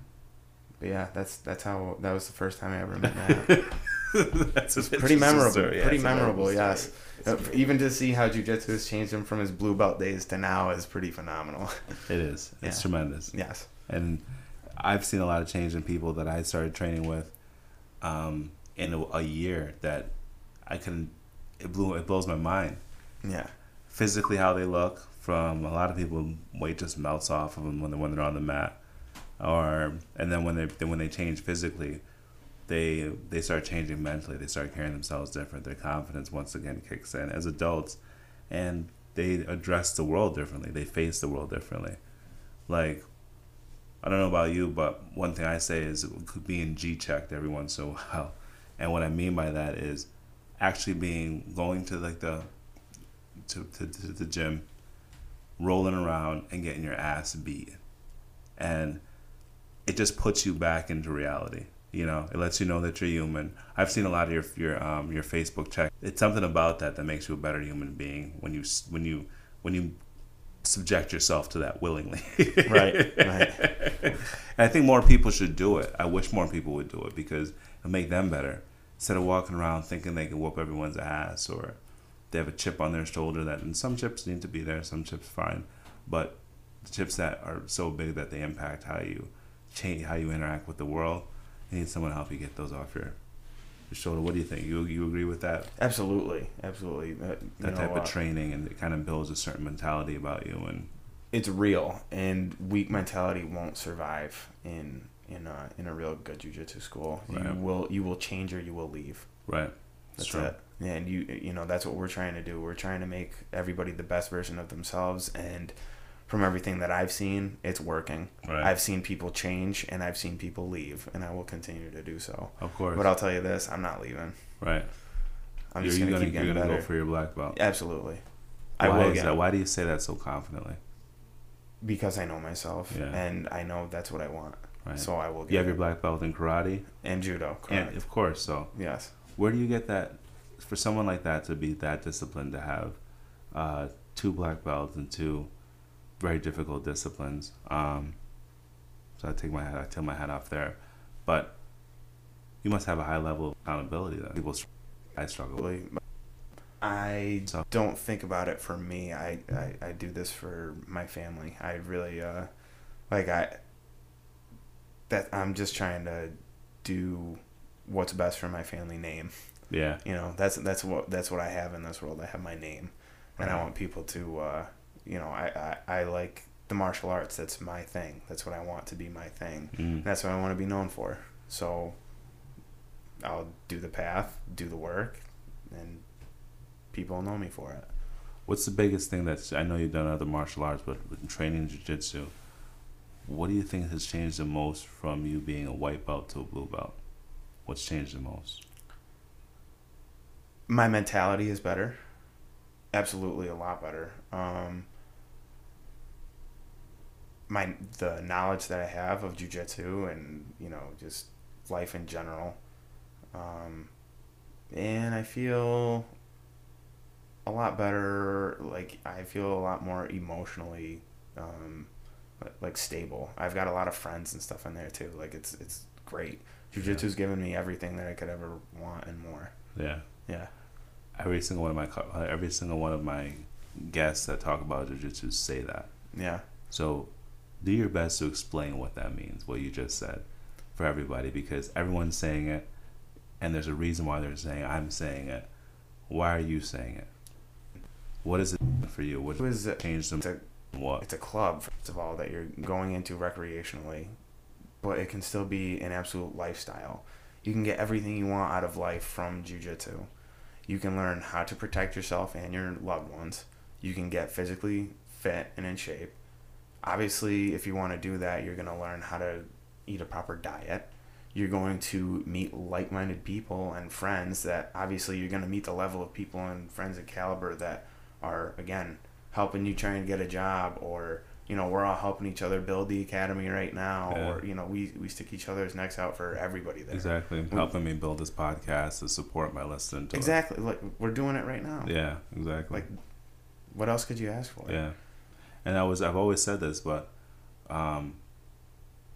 Speaker 2: but yeah, that's that's how that was the first time I ever met Matt.
Speaker 1: That's
Speaker 2: It's pretty memorable. pretty memorable, yes. Uh, Even to see how jujitsu has changed him from his blue belt days to now is pretty phenomenal.
Speaker 1: It is. It's
Speaker 2: Yeah.
Speaker 1: tremendous.
Speaker 2: yes.
Speaker 1: and I've seen a lot of change in people that I started training with um, in a, a year that I couldn't. It blew. It blows my mind.
Speaker 2: Yeah.
Speaker 1: Physically, how they look. From a lot of people, weight just melts off of them when they when they're on the mat, or and then when they then when they change physically, they they start changing mentally. They start carrying themselves different. Their confidence once again kicks in as adults, and they address the world differently. They face the world differently. Like I don't know about you, but one thing I say is being G checked every once in a while, and what I mean by that is actually being going to like the to, to, to the gym, rolling around and getting your ass beat, and it just puts you back into reality. You know, it lets you know that you're human. I've seen a lot of your your um, your Facebook check. It's something about that that makes you a better human being when you when you when you subject yourself to that willingly.
Speaker 2: Right, right.
Speaker 1: and I think more people should do it. I wish more people would do it because it'll make them better instead of walking around thinking they can whoop everyone's ass or they have a chip on their shoulder. That and some chips need to be there, some chips fine, but the chips that are so big that they impact how you change how you interact with the world. You need someone to help you get those off your, shoulder. What do you think? You you agree with that?
Speaker 2: Absolutely. Absolutely. Uh,
Speaker 1: That
Speaker 2: know,
Speaker 1: type
Speaker 2: uh,
Speaker 1: of training and it kind of builds a certain mentality about you and
Speaker 2: it's real, and weak mentality won't survive in in a in a real good jujitsu school. You will you will change or you will leave.
Speaker 1: right.
Speaker 2: That's
Speaker 1: true.
Speaker 2: it. And you you know that's what we're trying to do. We're trying to make everybody the best version of themselves and from everything that I've seen, it's working.
Speaker 1: Right.
Speaker 2: I've seen people change and I've seen people leave and I will continue to do so.
Speaker 1: Of course.
Speaker 2: But I'll tell you this, I'm not leaving.
Speaker 1: right.
Speaker 2: I'm
Speaker 1: you're,
Speaker 2: just gonna,
Speaker 1: gonna,
Speaker 2: keep
Speaker 1: you're gonna
Speaker 2: better.
Speaker 1: go for your black belt.
Speaker 2: Absolutely. I will
Speaker 1: is
Speaker 2: get
Speaker 1: that?
Speaker 2: it
Speaker 1: Why do you say that so confidently?
Speaker 2: because I know myself
Speaker 1: Yeah.
Speaker 2: and I know that's what I want.
Speaker 1: Right.
Speaker 2: So I will get
Speaker 1: you have
Speaker 2: it.
Speaker 1: your black belt in karate,
Speaker 2: and judo. Correct.
Speaker 1: and of course. So
Speaker 2: yes.
Speaker 1: where do you get that? For someone like that to be that disciplined, to have uh, two black belts and two very difficult disciplines. Um, so I take my hat, I take my hat off there, but you must have a high level of accountability. That people, str- I struggle
Speaker 2: I don't think about it for me. I, I, I do this for my family. I really uh, like I that I'm just trying to do what's best for my family name.
Speaker 1: Yeah,
Speaker 2: You know, that's that's what that's what I have in this world. I have my name, and I want people to, uh, you know, I, I, I like the martial arts. That's my thing. That's what I want to be my thing.
Speaker 1: mm.
Speaker 2: That's what I want to be known for. So I'll do the path, do the work, and people know me for it.
Speaker 1: What's the biggest thing that's I know you've done other martial arts, but training jiu-jitsu, what do you think has changed the most from you being a white belt to a blue belt? What's changed the most?
Speaker 2: My mentality is better. Absolutely a lot better. Um, my the knowledge that I have of jujitsu and you know just life in general, um, and I feel a lot better. Like I feel a lot more emotionally, um, like stable. I've got a lot of friends and stuff in there too. Like it's it's great. Jujitsu's given me everything that I could ever want and more.
Speaker 1: Yeah,
Speaker 2: Yeah.
Speaker 1: every single one of my every single one of my guests that talk about jiu-jitsu say that.
Speaker 2: Yeah.
Speaker 1: So, do your best to explain what that means, what you just said, for everybody, because everyone's saying it, and there's a reason why they're saying. it. I'm saying it. Why are you saying it? What is it for you? What
Speaker 2: It was
Speaker 1: changed them?
Speaker 2: it's a
Speaker 1: What?
Speaker 2: it's a club first of all that you're going into recreationally, but it can still be an absolute lifestyle. You can get everything you want out of life from jujitsu. You can learn how to protect yourself and your loved ones. You can get physically fit and in shape. Obviously, if you want to do that, you're going to learn how to eat a proper diet. you're going to meet like-minded people and friends that obviously you're going to meet the level of people and friends and caliber that are again helping you try and get a job or you know we're all helping each other build the academy right now
Speaker 1: Yeah.
Speaker 2: or you know we, we stick each other's necks out for everybody there
Speaker 1: Exactly. Helping me build this podcast to support my listening to it.
Speaker 2: exactly like we're doing it right now
Speaker 1: Yeah, exactly.
Speaker 2: like what else could you ask for
Speaker 1: Yeah, and I was I've always said this, but um,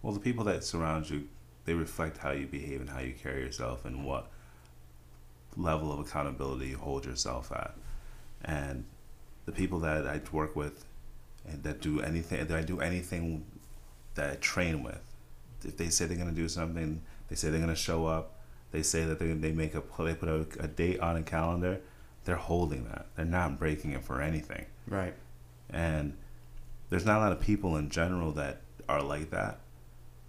Speaker 1: well, the people that surround you, they reflect how you behave and how you carry yourself and what level of accountability you hold yourself at, and the people that I work with and that do anything that I do anything that I train with, if they say they're gonna do something, they say they're gonna show up. They say that they they make a they put a, a date on a calendar. They're holding that. They're not breaking it for anything
Speaker 2: right
Speaker 1: and there's not a lot of people in general that are like that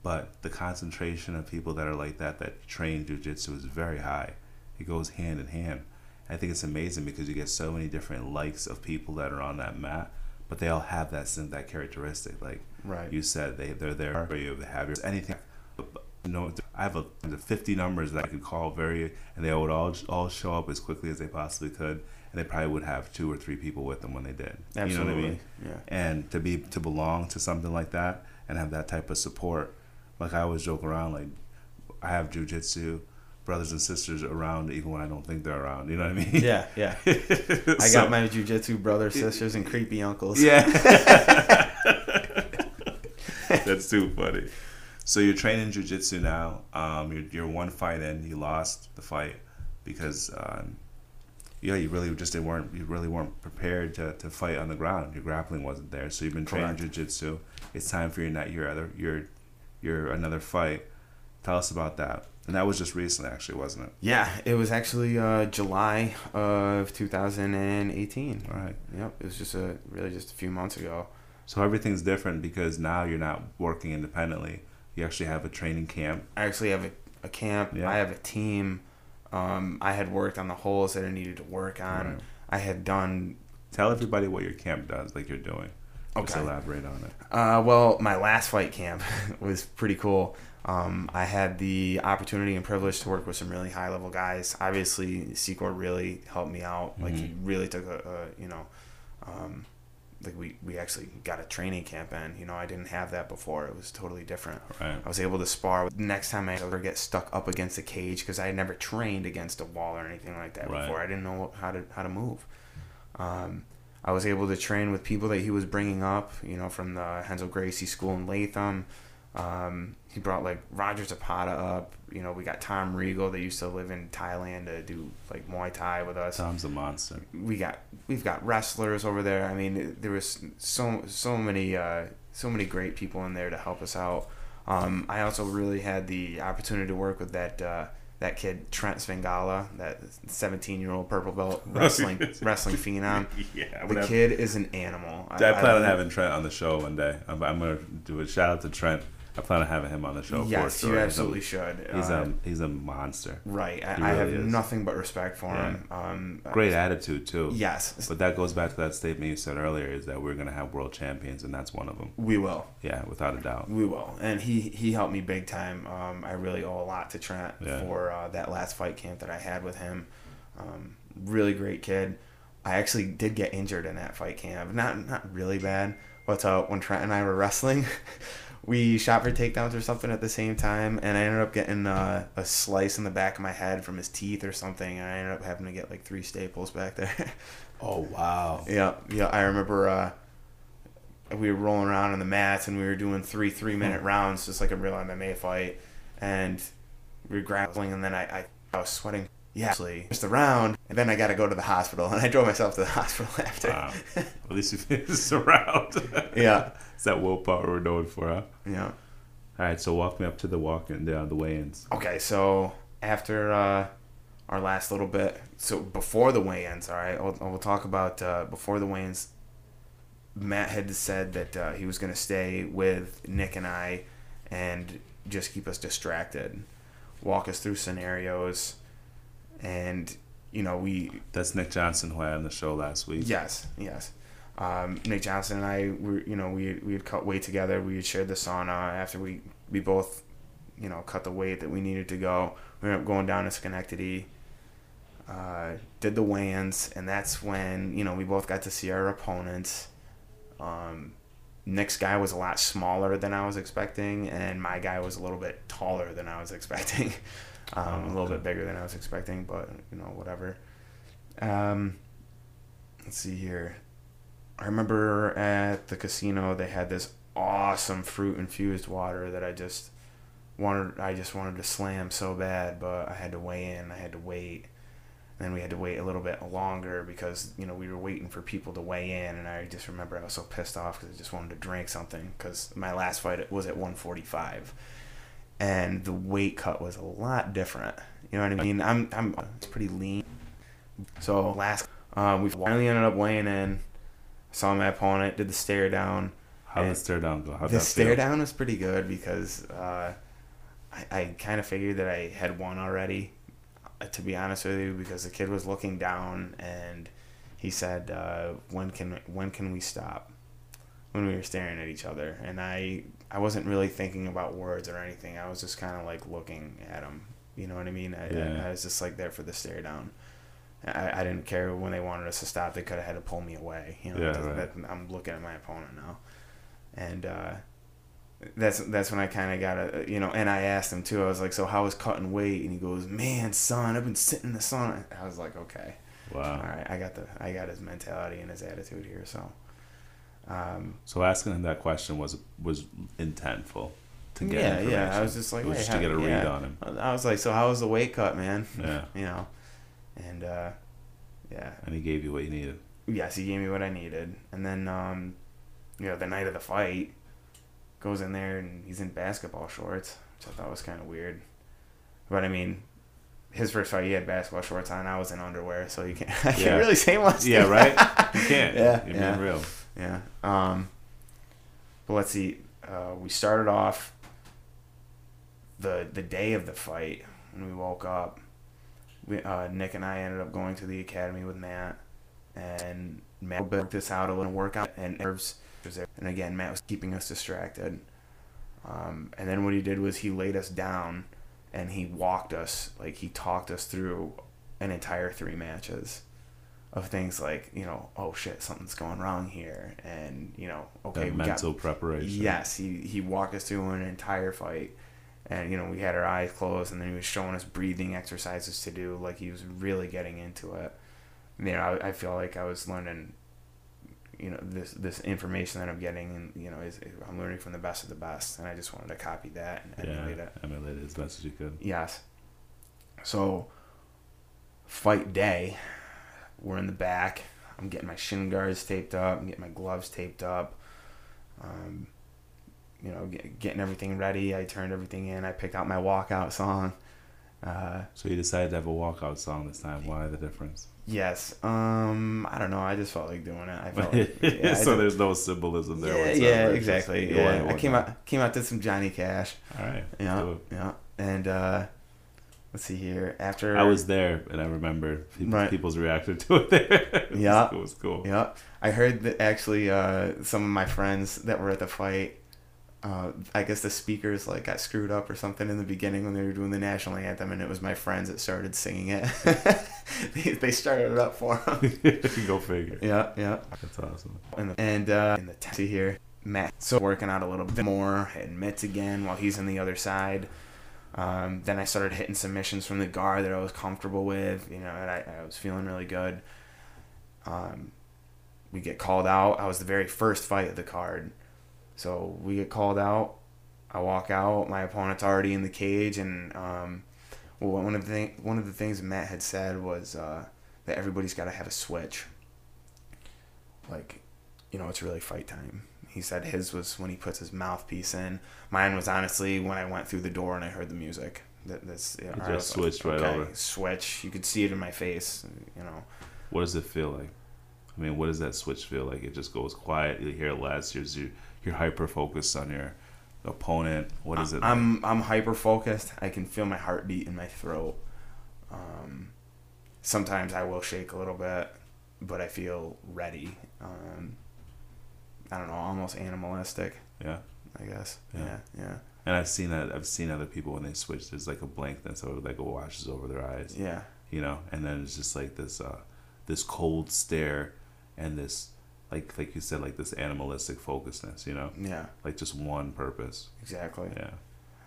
Speaker 1: but the concentration of people that are like that that train jujitsu is very high. It goes hand in hand. I think it's amazing because you get so many different likes of people that are on that mat but they all have that that characteristic. Like
Speaker 2: right.
Speaker 1: you said they they're there for you they have your anything. You know I have a 50 numbers that I could call very and they would all all show up as quickly as they possibly could and they probably would have two or three people with them when they did
Speaker 2: absolutely
Speaker 1: you know what I mean
Speaker 2: yeah
Speaker 1: and to be to belong to something like that and have that type of support like I always joke around like I have jujitsu brothers and sisters around even when I don't think they're around you know what I mean
Speaker 2: yeah yeah I
Speaker 1: So-
Speaker 2: got my jujitsu brothers, sisters, and creepy uncles.
Speaker 1: Yeah. That's too funny. So you're training jujitsu now. Um, you're, you're one fight in. You lost the fight because, um, yeah, you really just didn't weren't you really weren't prepared to, to fight on the ground. Your grappling wasn't there. So you've been training
Speaker 2: Correct.
Speaker 1: jujitsu. It's time for your not your other your your another fight. Tell us about that. And that was just recently, actually, wasn't it?
Speaker 2: Yeah, it was actually uh, July of 2018.
Speaker 1: All right.
Speaker 2: Yep, it was just a really just a few months ago.
Speaker 1: So everything's different because now you're not working independently. You actually have a training camp.
Speaker 2: I actually have a, a camp.
Speaker 1: Yeah.
Speaker 2: I have a team. Um, I had worked on the holes that I needed to work on.
Speaker 1: Right.
Speaker 2: I had done.
Speaker 1: Tell everybody what your camp does, like you're doing. Just
Speaker 2: Okay.
Speaker 1: elaborate on it.
Speaker 2: Uh, well, my last fight camp was pretty cool. Um, I had the opportunity and privilege to work with some really high level guys. Obviously, Secor really helped me out. Like he
Speaker 1: Mhm.
Speaker 2: really took a, a you know, um, like we we actually got a training camp in. You know, I didn't have that before. It was totally different.
Speaker 1: Right.
Speaker 2: I was able to spar. Next time I ever get stuck up against a cage because I had never trained against a wall or anything like that
Speaker 1: Right.
Speaker 2: before. I didn't know how to how to move. Um, I was able to train with people that he was bringing up. You know, from the Hensel Gracie School in Latham. Um, he brought like Roger Zapata up. You know, we got Tom Regal that used to live in Thailand to do like Muay Thai with us
Speaker 1: Tom's a monster.
Speaker 2: we got we've got wrestlers over there. I mean, there was so so many uh, so many great people in there to help us out. Um, I also really had the opportunity to work with that uh, that kid Trent Svengala, that 17 year old purple belt wrestling wrestling phenom.
Speaker 1: yeah,
Speaker 2: The kid is an animal.
Speaker 1: I, plan on having Trent on the show one day. I'm, I'm gonna do a shout out to Trent. I plan on having him on the show.
Speaker 2: Yes,
Speaker 1: for
Speaker 2: you
Speaker 1: sure.
Speaker 2: absolutely should.
Speaker 1: He's
Speaker 2: Uh,
Speaker 1: a he's a monster.
Speaker 2: right. I,
Speaker 1: he
Speaker 2: I have
Speaker 1: is.
Speaker 2: nothing but respect for him. Um,
Speaker 1: Great attitude too.
Speaker 2: Yes,
Speaker 1: But that goes back to that statement you said earlier: is that we're gonna have world champions, and that's one of them.
Speaker 2: we will.
Speaker 1: Yeah, without a doubt.
Speaker 2: We will, and he he helped me big time. Um, I really owe a lot to Trent
Speaker 1: Yeah.
Speaker 2: for uh, that last fight camp that I had with him. Um, really great kid. I actually did get injured in that fight camp. Not not really bad, but uh, when Trent and I were wrestling, we shot for takedowns or something at the same time, and I ended up getting uh, a slice in the back of my head from his teeth or something, and I ended up having to get like three staples back there.
Speaker 1: Oh wow.
Speaker 2: Yeah, yeah. I remember uh, we were rolling around on the mats and we were doing three three minute rounds, just like a real MMA fight, and we were grappling, and then I I, I was sweating. Yeah, actually, just a round, and then I got to go to the hospital, and I drove myself to the hospital after.
Speaker 1: Wow. At least you finished this around.
Speaker 2: Yeah.
Speaker 1: It's that willpower we're known for, huh?
Speaker 2: Yeah.
Speaker 1: All right, so walk me up to the walk and uh, the weigh-ins.
Speaker 2: Okay, so after uh, our last little bit, so before the weigh-ins, all right, I'll, we'll talk about uh, before the weigh-ins. Matt had said that uh, he was going to stay with Nick and I, and just keep us distracted, walk us through scenarios, and you know we
Speaker 1: That's Nick Johnson who I had on the show last week.
Speaker 2: Yes, yes. Um, Nick Johnson and I you know, we we had cut weight together. We had shared the sauna after we we both you know, cut the weight that we needed to go. We ended up going down to Schenectady. Uh, did the weigh-ins, and that's when you know we both got to see our opponents. Um, Nick's guy was a lot smaller than I was expecting, and my guy was a little bit taller than I was expecting. um, A little bit bigger than I was expecting, but you know, whatever. Um, let's see here. I remember at the casino they had this awesome fruit infused water that I just wanted. I just wanted to slam so bad, but I had to weigh in. I had to wait. And Then we had to wait a little bit longer because you know we were waiting for people to weigh in, and I just remember I was so pissed off because I just wanted to drink something because my last fight was at 145, and the weight cut was a lot different. You know what I mean? I'm I'm it's pretty lean. So last um, we finally ended up weighing in. Saw my opponent, did the stare down.
Speaker 1: How did the stare down go? How'd
Speaker 2: the stare down was pretty good because uh, I, I kind of figured that I had won already, uh, to be honest with you, because the kid was looking down and he said, uh, "When can when can we stop?" When we were staring at each other, and I I wasn't really thinking about words or anything. I was just kind of like looking at him. You know what I mean? I,
Speaker 1: Yeah.
Speaker 2: I, I was just like there for the stare down. I, I didn't care when they wanted us to stop. They could have had to pull me away. You know,
Speaker 1: Yeah, right.
Speaker 2: that- I'm looking at my opponent now, and uh, that's that's when I kind of got a you know. And I asked him too. I was like, "So how was cutting weight?" And he goes, "Man, son, I've been sitting in the sun." I was like, "Okay,
Speaker 1: Wow.
Speaker 2: all right, I got the I got his mentality and his attitude here." So, um,
Speaker 1: So asking him that question was was intentful to get
Speaker 2: yeah, yeah. I was just like,
Speaker 1: it was
Speaker 2: "Hey,
Speaker 1: just
Speaker 2: how-
Speaker 1: to get a read
Speaker 2: yeah."
Speaker 1: on him.
Speaker 2: I was like, "So how was the weight cut, man?"
Speaker 1: Yeah.
Speaker 2: you know, and uh, yeah,
Speaker 1: And he gave you what you needed.
Speaker 2: yes, he gave me what I needed. And then, um, you know, the night of the fight, goes in there and he's in basketball shorts, which I thought was kind of weird. But I mean, his first fight, he had basketball shorts on. I was in underwear, so you can't. I can't really say much.
Speaker 1: Yeah, right? You can't.
Speaker 2: Yeah,
Speaker 1: You're
Speaker 2: yeah.
Speaker 1: being real.
Speaker 2: Yeah. Um, but let's see. Uh, we started off the the day of the fight when we woke up. We uh, Nick and I ended up going to the academy with Matt, and Matt worked this out a little workout and nerves was there. And again, Matt was keeping us distracted. Um, and then what he did was he laid us down, and he walked us like he talked us through an entire three matches of things like you know oh shit something's going wrong here and you know okay
Speaker 1: that
Speaker 2: we
Speaker 1: mental
Speaker 2: got
Speaker 1: preparation.
Speaker 2: yes he he walked us through an entire fight and you know we had our eyes closed and then he was showing us breathing exercises to do like he was really getting into it you know I, I feel like I was learning you know this this information that I'm getting and you know is, I'm learning from the best of the best and I just wanted to copy that and
Speaker 1: Yeah.
Speaker 2: emulate it
Speaker 1: Emulate it as best as you could.
Speaker 2: Yes. So, fight day, we're in the back. I'm getting my shin guards taped up. I'm getting my gloves taped up. Um, you know, get, getting everything ready. I turned everything in. I picked out my walkout song. Uh,
Speaker 1: So you decided to have a walkout song this time. Why the difference?
Speaker 2: yes. Um, I don't know. I just felt like doing it. I felt like, yeah,
Speaker 1: so there's no symbolism there.
Speaker 2: yeah,
Speaker 1: whatsoever.
Speaker 2: yeah,
Speaker 1: It's just
Speaker 2: exactly. Yeah, I came out came out to some Johnny Cash.
Speaker 1: All right.
Speaker 2: Yeah, yeah, and uh, let's see here. After
Speaker 1: I was there, and I remember people,
Speaker 2: Right.
Speaker 1: people's reaction to it. There, it was,
Speaker 2: Yeah.
Speaker 1: it was cool.
Speaker 2: Yeah, I heard that actually uh, some of my friends that were at the fight, uh, I guess the speakers like got screwed up or something in the beginning when they were doing the national anthem, and it was my friends that started singing it. they, they started it up for them.
Speaker 1: Go figure.
Speaker 2: yeah, yeah.
Speaker 1: That's awesome.
Speaker 2: And, and uh, in the taxi here, Matt so working out a little bit more, and mitts again while he's on the other side. Um, then I started hitting submissions from the guard that I was comfortable with, you know, and I, I was feeling really good. Um, we get called out. I was the very first fight of the card, so we get called out. I walk out. My opponent's already in the cage, and um, well, one of the thing, one of the things Matt had said was uh, that everybody's got to have a switch. Like, you know, it's really fight time. He said his was when he puts his mouthpiece in. Mine was honestly when I went through the door and I heard the music. That that's you know,
Speaker 1: just switched right over.
Speaker 2: Switch. You could see it in my face. You know.
Speaker 1: What does it feel like? I mean, what does that switch feel like? It just goes quiet. You hear it less. You're you're, you're hyper focused on your opponent. What is it?
Speaker 2: I'm I'm hyper focused. I can feel my heartbeat in my throat. Um, sometimes I will shake a little bit, but I feel ready. Um, I don't know, almost animalistic.
Speaker 1: Yeah.
Speaker 2: I guess.
Speaker 1: Yeah.
Speaker 2: Yeah, yeah,
Speaker 1: And I've seen that. I've seen other people when they switch. There's like a blankness or like a washes over their eyes.
Speaker 2: yeah,
Speaker 1: You know, and then it's just like this, uh, this cold stare, and this, like like you said, like this animalistic focusness. You know,
Speaker 2: yeah.
Speaker 1: like just one purpose.
Speaker 2: Exactly.
Speaker 1: Yeah.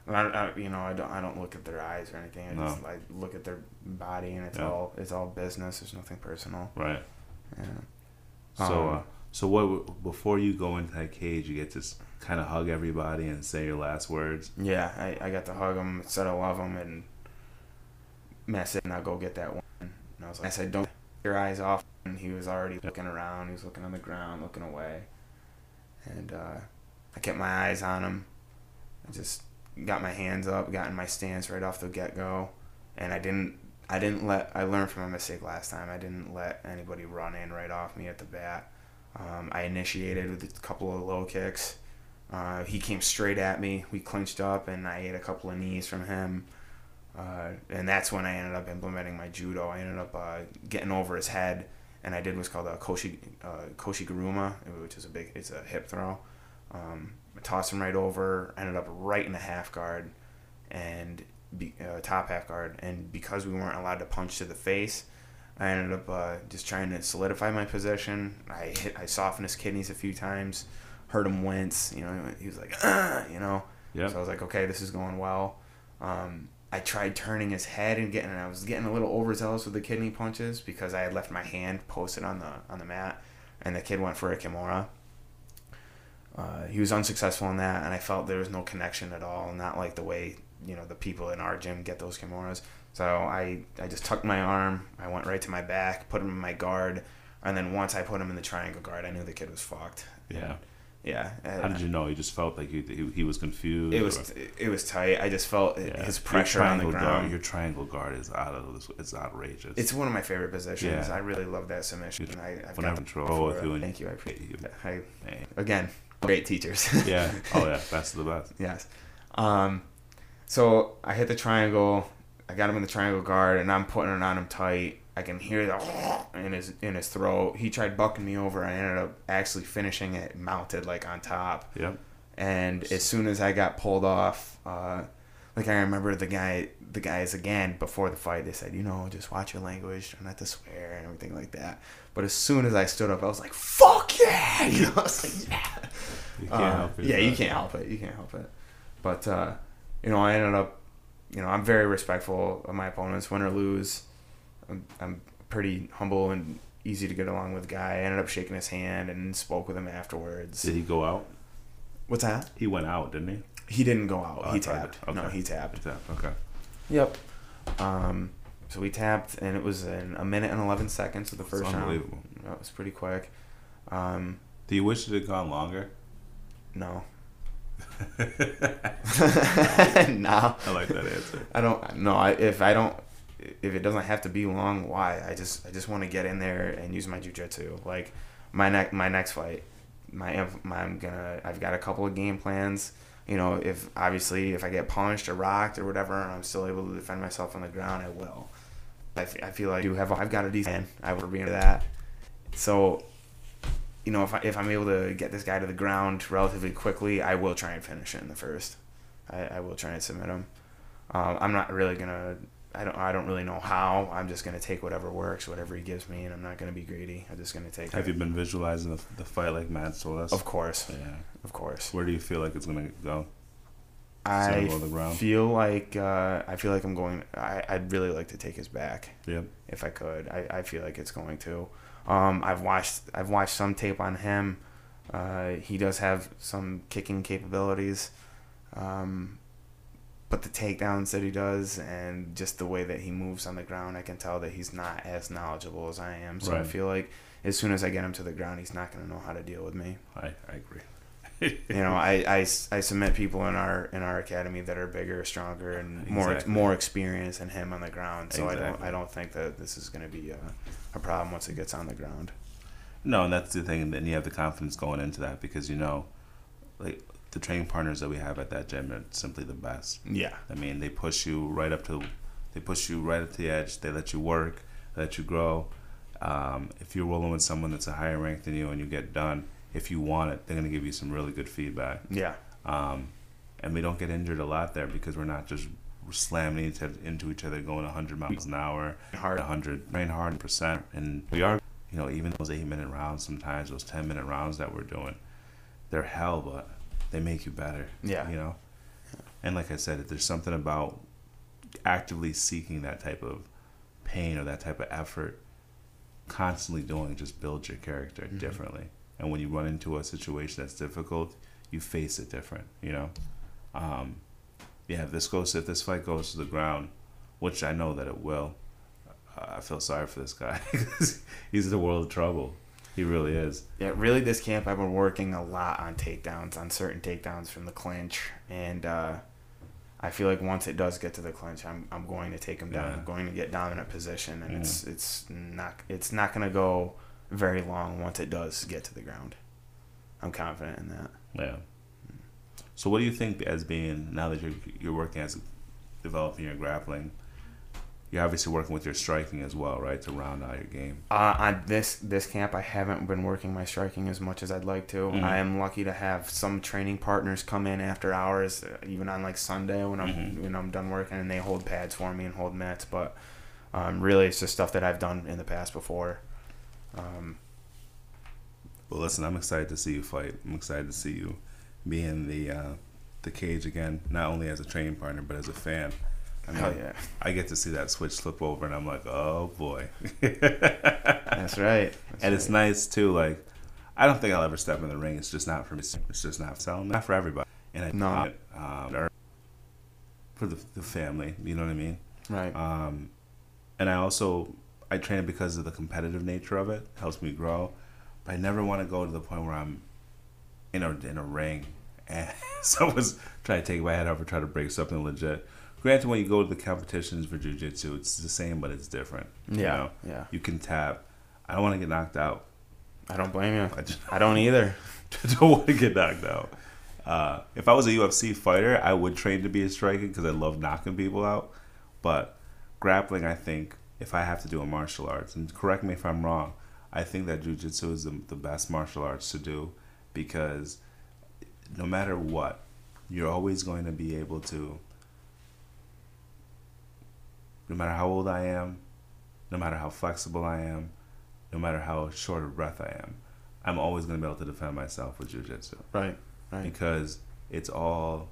Speaker 2: And I, I, you know, I don't, I don't look at their eyes or anything. I
Speaker 1: No.
Speaker 2: just I look at their body, and it's
Speaker 1: Yeah.
Speaker 2: all, it's all business. There's nothing personal.
Speaker 1: Right.
Speaker 2: Yeah.
Speaker 1: So,
Speaker 2: Um,
Speaker 1: uh, so what? Before you go into that cage, you get to kind of hug everybody and say your last words.
Speaker 2: Yeah, I, I got to hug them, said I love him, and mess it, and I'll go get that one. And I was like, I said, don't your eyes off. And he was already looking around. He was looking on the ground, looking away. And uh, I kept my eyes on him. I just got my hands up, got in my stance right off the get go, and I didn't. I didn't let. I learned from my mistake last time. I didn't let anybody run in right off me at the bat. Um, I initiated with a couple of low kicks. Uh, he came straight at me. We clinched up, and I ate a couple of knees from him. Uh, and that's when I ended up implementing my judo. I ended up uh, getting over his head, and I did what's called a koshi uh, koshi guruma, which is a big. It's a hip throw. Um, I tossed him right over. Ended up right in the half guard, and be, uh, top half guard. And because we weren't allowed to punch to the face, I ended up uh, just trying to solidify my position. I hit. I softened his kidneys a few times. Heard him wince. You know, he was like, ah, you know.
Speaker 1: Yeah.
Speaker 2: So I was like, okay, this is going well. Um, I tried turning his head and getting. And I was getting a little overzealous with the kidney punches because I had left my hand posted on the on the mat, and the kid went for a kimura. Uh, he was unsuccessful in that, and I felt there was no connection at all. Not like the way you know the people in our gym get those kimuras. So I I just tucked my arm. I went right to my back, put him in my guard, and then once I put him in the triangle guard, I knew the kid was fucked.
Speaker 1: Yeah.
Speaker 2: Yeah.
Speaker 1: How did you know? You just felt like he he, he was confused.
Speaker 2: It
Speaker 1: or-
Speaker 2: was it was tight. I just felt
Speaker 1: Yeah.
Speaker 2: his pressure on the ground.
Speaker 1: Guard, your triangle guard is out of this. It's outrageous.
Speaker 2: It's one of my favorite positions.
Speaker 1: Yeah.
Speaker 2: I really love that submission.
Speaker 1: Good.
Speaker 2: I, I've
Speaker 1: When I
Speaker 2: got the
Speaker 1: control with
Speaker 2: it.
Speaker 1: you and-
Speaker 2: Thank you. I appreciate
Speaker 1: you.
Speaker 2: I, again, great teachers.
Speaker 1: yeah. Oh yeah. That's the best.
Speaker 2: yes. Um, so I hit the triangle. I got him in the triangle guard, and I'm putting it on him tight. I can hear the in his in his throat. He tried bucking me over. I ended up actually finishing it mounted like on top.
Speaker 1: Yep.
Speaker 2: And as soon as I got pulled off, uh, like I remember the guy, the guys again before the fight, they said, you know, just watch your language, try not to swear and everything like that. But as soon as I stood up, I was like, fuck yeah! You know, I was like, yeah.
Speaker 1: You can't
Speaker 2: Uh,
Speaker 1: help it.
Speaker 2: Yeah, you can't help it. You can't help it. But uh, you know, I ended up, you know, I'm very respectful of my opponents, win or lose. I'm, I'm pretty humble and easy to get along with guy. I ended up shaking his hand and spoke with him afterwards.
Speaker 1: Did he go out?
Speaker 2: What's that?
Speaker 1: He went out, didn't he?
Speaker 2: He didn't go out.
Speaker 1: Oh,
Speaker 2: he tapped.
Speaker 1: okay.
Speaker 2: No, he tapped.
Speaker 1: Okay.
Speaker 2: Yep. Um, so we tapped, and it was in a minute and eleven seconds of the first
Speaker 1: It's
Speaker 2: round.
Speaker 1: unbelievable.
Speaker 2: That was pretty quick. Um,
Speaker 1: Do you wish it had gone longer?
Speaker 2: no.
Speaker 1: I
Speaker 2: no.
Speaker 1: like that answer.
Speaker 2: I don't. No. I, if I don't, if it doesn't have to be long, why? I just, I just want to get in there and use my jujitsu. Like my next, my next fight, my, my, I'm gonna. I've got a couple of game plans. You know, if obviously if I get punched or rocked or whatever, and I'm still able to defend myself on the ground, I will. I, f- I feel like I do have. I've got a decent. I will be into that. So, you know, if I, if I'm able to get this guy to the ground relatively quickly, I will try and finish it in the first. I, I will try and submit him. Um, I'm not really gonna. I don't. I don't really know how. I'm just gonna take whatever works, whatever he gives me, and I'm not gonna be greedy. I'm just gonna take.
Speaker 1: Have
Speaker 2: it.
Speaker 1: you been visualizing the, the fight like Matt told us?
Speaker 2: Of course,
Speaker 1: Yeah.
Speaker 2: of course.
Speaker 1: Where do you feel like it's gonna go?
Speaker 2: I
Speaker 1: go the
Speaker 2: feel like uh, I feel like I'm going. I, I'd really like to take his back
Speaker 1: Yep.
Speaker 2: if I could. I, I feel like it's going to. Um, I've watched I've watched some tape on him. Uh, he does have some kicking capabilities, um, but the takedowns that he does and just the way that he moves on the ground, I can tell that he's not as knowledgeable as I am. So I feel like as soon as I get him to the ground, he's not going to know how to deal with me.
Speaker 1: I, I agree.
Speaker 2: You know, I, I, I submit people in our in our academy that are bigger, stronger, and more
Speaker 1: Exactly.
Speaker 2: more experienced than him on the ground. So I don't I don't think that this is going to be a, a problem once it gets on the ground.
Speaker 1: No, and that's the thing. And then you have the confidence going into that because you know, like the training partners that we have at that gym are simply the best.
Speaker 2: Yeah,
Speaker 1: I mean, they push you right up to, they push you right up to the edge. They let you work, they let you grow. Um, if you're rolling with someone that's a higher rank than you and you get done, if you want it, they're gonna give you some really good feedback.
Speaker 2: yeah,
Speaker 1: Um, and we don't get injured a lot there because we're not just slamming into each other, going 100 miles an hour,
Speaker 2: Hard.
Speaker 1: 100, train hard percent, and we are, you know, even those eight minute rounds, sometimes those 10 minute rounds that we're doing, they're hell, but they make you better.
Speaker 2: Yeah.
Speaker 1: You know, and like I said, there's something about actively seeking that type of pain or that type of effort, constantly doing just builds your character
Speaker 2: Mhm.
Speaker 1: differently. And when you run into a situation that's difficult, you face it different. You know, um, yeah. If this goes, if this fight goes to the ground, which I know that it will, I feel sorry for this guy. He's in a world of trouble. He really is.
Speaker 2: Yeah, really, this camp I've been working a lot on takedowns, on certain takedowns from the clinch, and uh, I feel like once it does get to the clinch, I'm, I'm going to take him down.
Speaker 1: Yeah.
Speaker 2: I'm going to get dominant position, and
Speaker 1: Mm.
Speaker 2: it's it's not it's not going to go very long once it does get to the ground. I'm confident in that.
Speaker 1: Yeah. So, what do you think as being now that you're you're working as developing your grappling? You're obviously working with your striking as well, right, to round out your game.
Speaker 2: Uh, on this this camp, I haven't been working my striking as much as I'd like to.
Speaker 1: Mhm.
Speaker 2: I am lucky to have some training partners come in after hours, uh, even on like Sunday when I'm
Speaker 1: Mhm.
Speaker 2: when I'm done working, and they hold pads for me and hold mats. But um, really, it's just stuff that I've done in the past before. Um,
Speaker 1: Well, listen, I'm excited to see you fight. I'm excited to see you be in the uh, the cage again, not only as a training partner but as a fan. I
Speaker 2: hell yeah,
Speaker 1: I get to see that switch flip over, and I'm like, oh boy.
Speaker 2: that's right. That's
Speaker 1: and it's nice too. Like, I don't think I'll ever step in the ring. It's just not for me. It's just not selling. Not for everybody. And I
Speaker 2: No.
Speaker 1: um, for the, the family. You know what I mean?
Speaker 2: right.
Speaker 1: Um, and I also I train it because of the competitive nature of it. Helps me grow. But I never want to go to the point where I'm in a in a ring and someone's trying to take my head off or try to break something legit. Granted, when you go to the competitions for jujitsu, it's the same, but it's different. you
Speaker 2: yeah,
Speaker 1: know?
Speaker 2: yeah.
Speaker 1: You can tap. I don't want to get knocked out.
Speaker 2: I don't blame you.
Speaker 1: I just
Speaker 2: I don't either.
Speaker 1: don't want to get knocked out. Uh, if I was a UFC fighter, I would train to be a striker because I love knocking people out. But grappling, I think, if I have to do a martial arts, and correct me if I'm wrong, I think that jujitsu is the, the best martial arts to do because no matter what, you're always going to be able to, no matter how old I am, no matter how flexible I am, no matter how short of breath I am, I'm always going to be able to defend myself with jujitsu
Speaker 2: Right, right.
Speaker 1: because it's all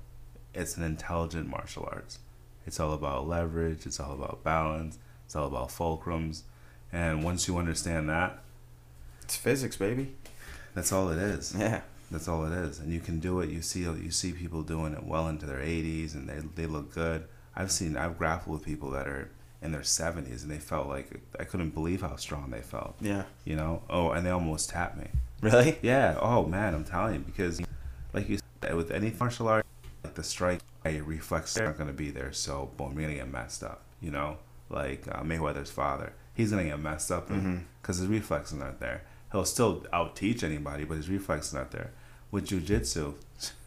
Speaker 1: it's an intelligent martial arts. It's all about leverage, it's all about balance, it's all about fulcrums. And once you understand that,
Speaker 2: It's physics, baby.
Speaker 1: that's all it is.
Speaker 2: Yeah.
Speaker 1: That's all it is. And you can do it. You see you see people doing it well into their 80s and they they look good. I've seen I've grappled with people that are in their 70s and they felt like I couldn't believe how strong they felt,
Speaker 2: Yeah.
Speaker 1: you know? Oh, and they almost tapped me.
Speaker 2: Really?
Speaker 1: Yeah. Oh man, I'm telling you because, like you said, with any martial art, like the strike, your reflexes aren't gonna be there. So boom, you're gonna get messed up. You know, like uh, Mayweather's father, he's gonna get messed up because
Speaker 2: Mhm.
Speaker 1: his reflexes aren't there. He'll still out teach anybody, but his reflexes aren't there. With jujitsu,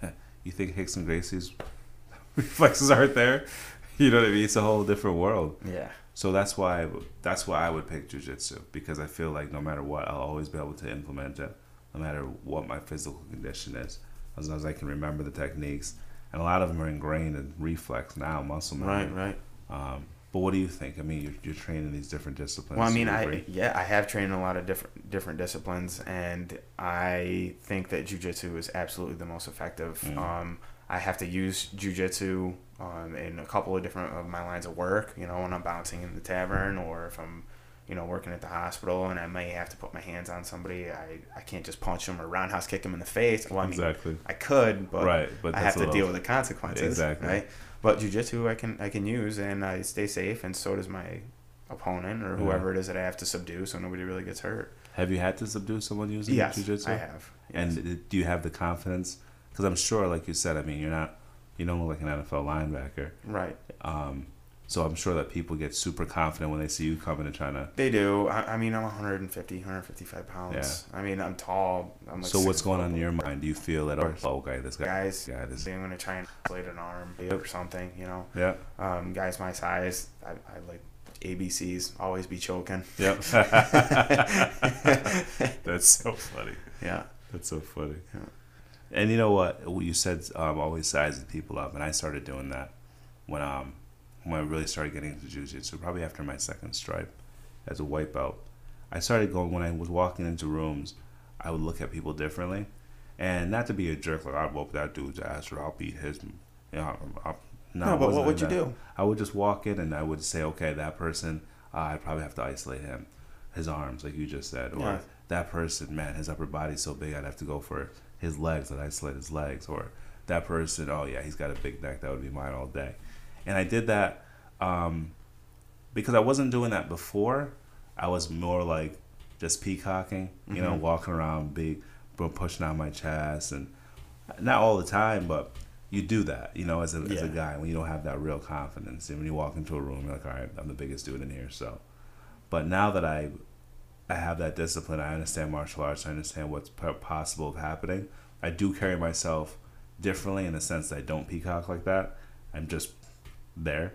Speaker 1: you think Rickson Gracie's reflexes aren't there? You know what I mean? It's a whole different world.
Speaker 2: Yeah.
Speaker 1: So that's why I would- that's why I would pick jujitsu because I feel like no matter what, I'll always be able to implement it, no matter what my physical condition is, as long as I can remember the techniques. And a lot of them are ingrained in reflex now, muscle memory.
Speaker 2: Right, right.
Speaker 1: Um, but what do you think? I mean, you're, you're training in these different disciplines.
Speaker 2: Well, I mean, I yeah, I have trained in a lot of different different disciplines, and I think that jujitsu is absolutely the most effective.
Speaker 1: Mm.
Speaker 2: Um, I have to use jujitsu um, in a couple of different of my lines of work. You know, when I'm bouncing in the tavern, or if I'm, you know, working at the hospital, and I may have to put my hands on somebody. I, I can't just punch them or roundhouse kick them in the face. Well, I mean,
Speaker 1: exactly.
Speaker 2: I could, but
Speaker 1: right, but
Speaker 2: I have to deal with the consequences.
Speaker 1: Exactly.
Speaker 2: Right. But jujitsu, I can I can use, and I stay safe, and so does my opponent or
Speaker 1: Yeah.
Speaker 2: whoever it is that I have to subdue, so nobody really gets hurt.
Speaker 1: Have you had to subdue someone using
Speaker 2: Yes,
Speaker 1: jujitsu?
Speaker 2: I have.
Speaker 1: And do you have the confidence? Because I'm sure, like you said, I mean, you're not, you don't look like an NFL linebacker.
Speaker 2: right,
Speaker 1: Um, so I'm sure that people get super confident when they see you coming and trying to.
Speaker 2: they do. I, I mean, I'm 150, 155 pounds. Yeah. I mean, I'm tall. I'm like
Speaker 1: so what's going on in your mind? Do you feel that oh, oh guy, this guy,
Speaker 2: Guys,
Speaker 1: guy, this,
Speaker 2: I'm gonna try and isolate an arm or something. You know,
Speaker 1: yeah,
Speaker 2: um, guys my size, I, I like ABCs. Always be choking.
Speaker 1: yep. That's so funny.
Speaker 2: Yeah.
Speaker 1: That's so funny.
Speaker 2: Yeah.
Speaker 1: And you know what? You said um, always sizing people up, and I started doing that when um when I really started getting into jujitsu, probably after my second stripe as a white belt. I started going when I was walking into rooms, I would look at people differently, and not to be a jerk like I'll whoop that dude's ass or I'll beat his. You know, I'll,
Speaker 2: no, no but what would you do?
Speaker 1: I would just walk in and I would say, okay, that person, uh, I'd probably have to isolate him, his arms, like you just said, or yeah. that person, man, his upper body's so big, I'd have to go for his legs, and isolate his legs, or that person, oh yeah, he's got a big neck, that would be mine all day, and I did that um, because I wasn't doing that before. I was more like just peacocking, you mm-hmm. know, walking around big, pushing out my chest, and not all the time, but you do that, you know, as a, yeah. as a guy when you don't have that real confidence. And when you walk into a room, you're like, all right, I'm the biggest dude in here. So, but now that I, I have that discipline, I understand martial arts, I understand what's possible of happening. I do carry myself differently in the sense that I don't peacock like that. I'm just there.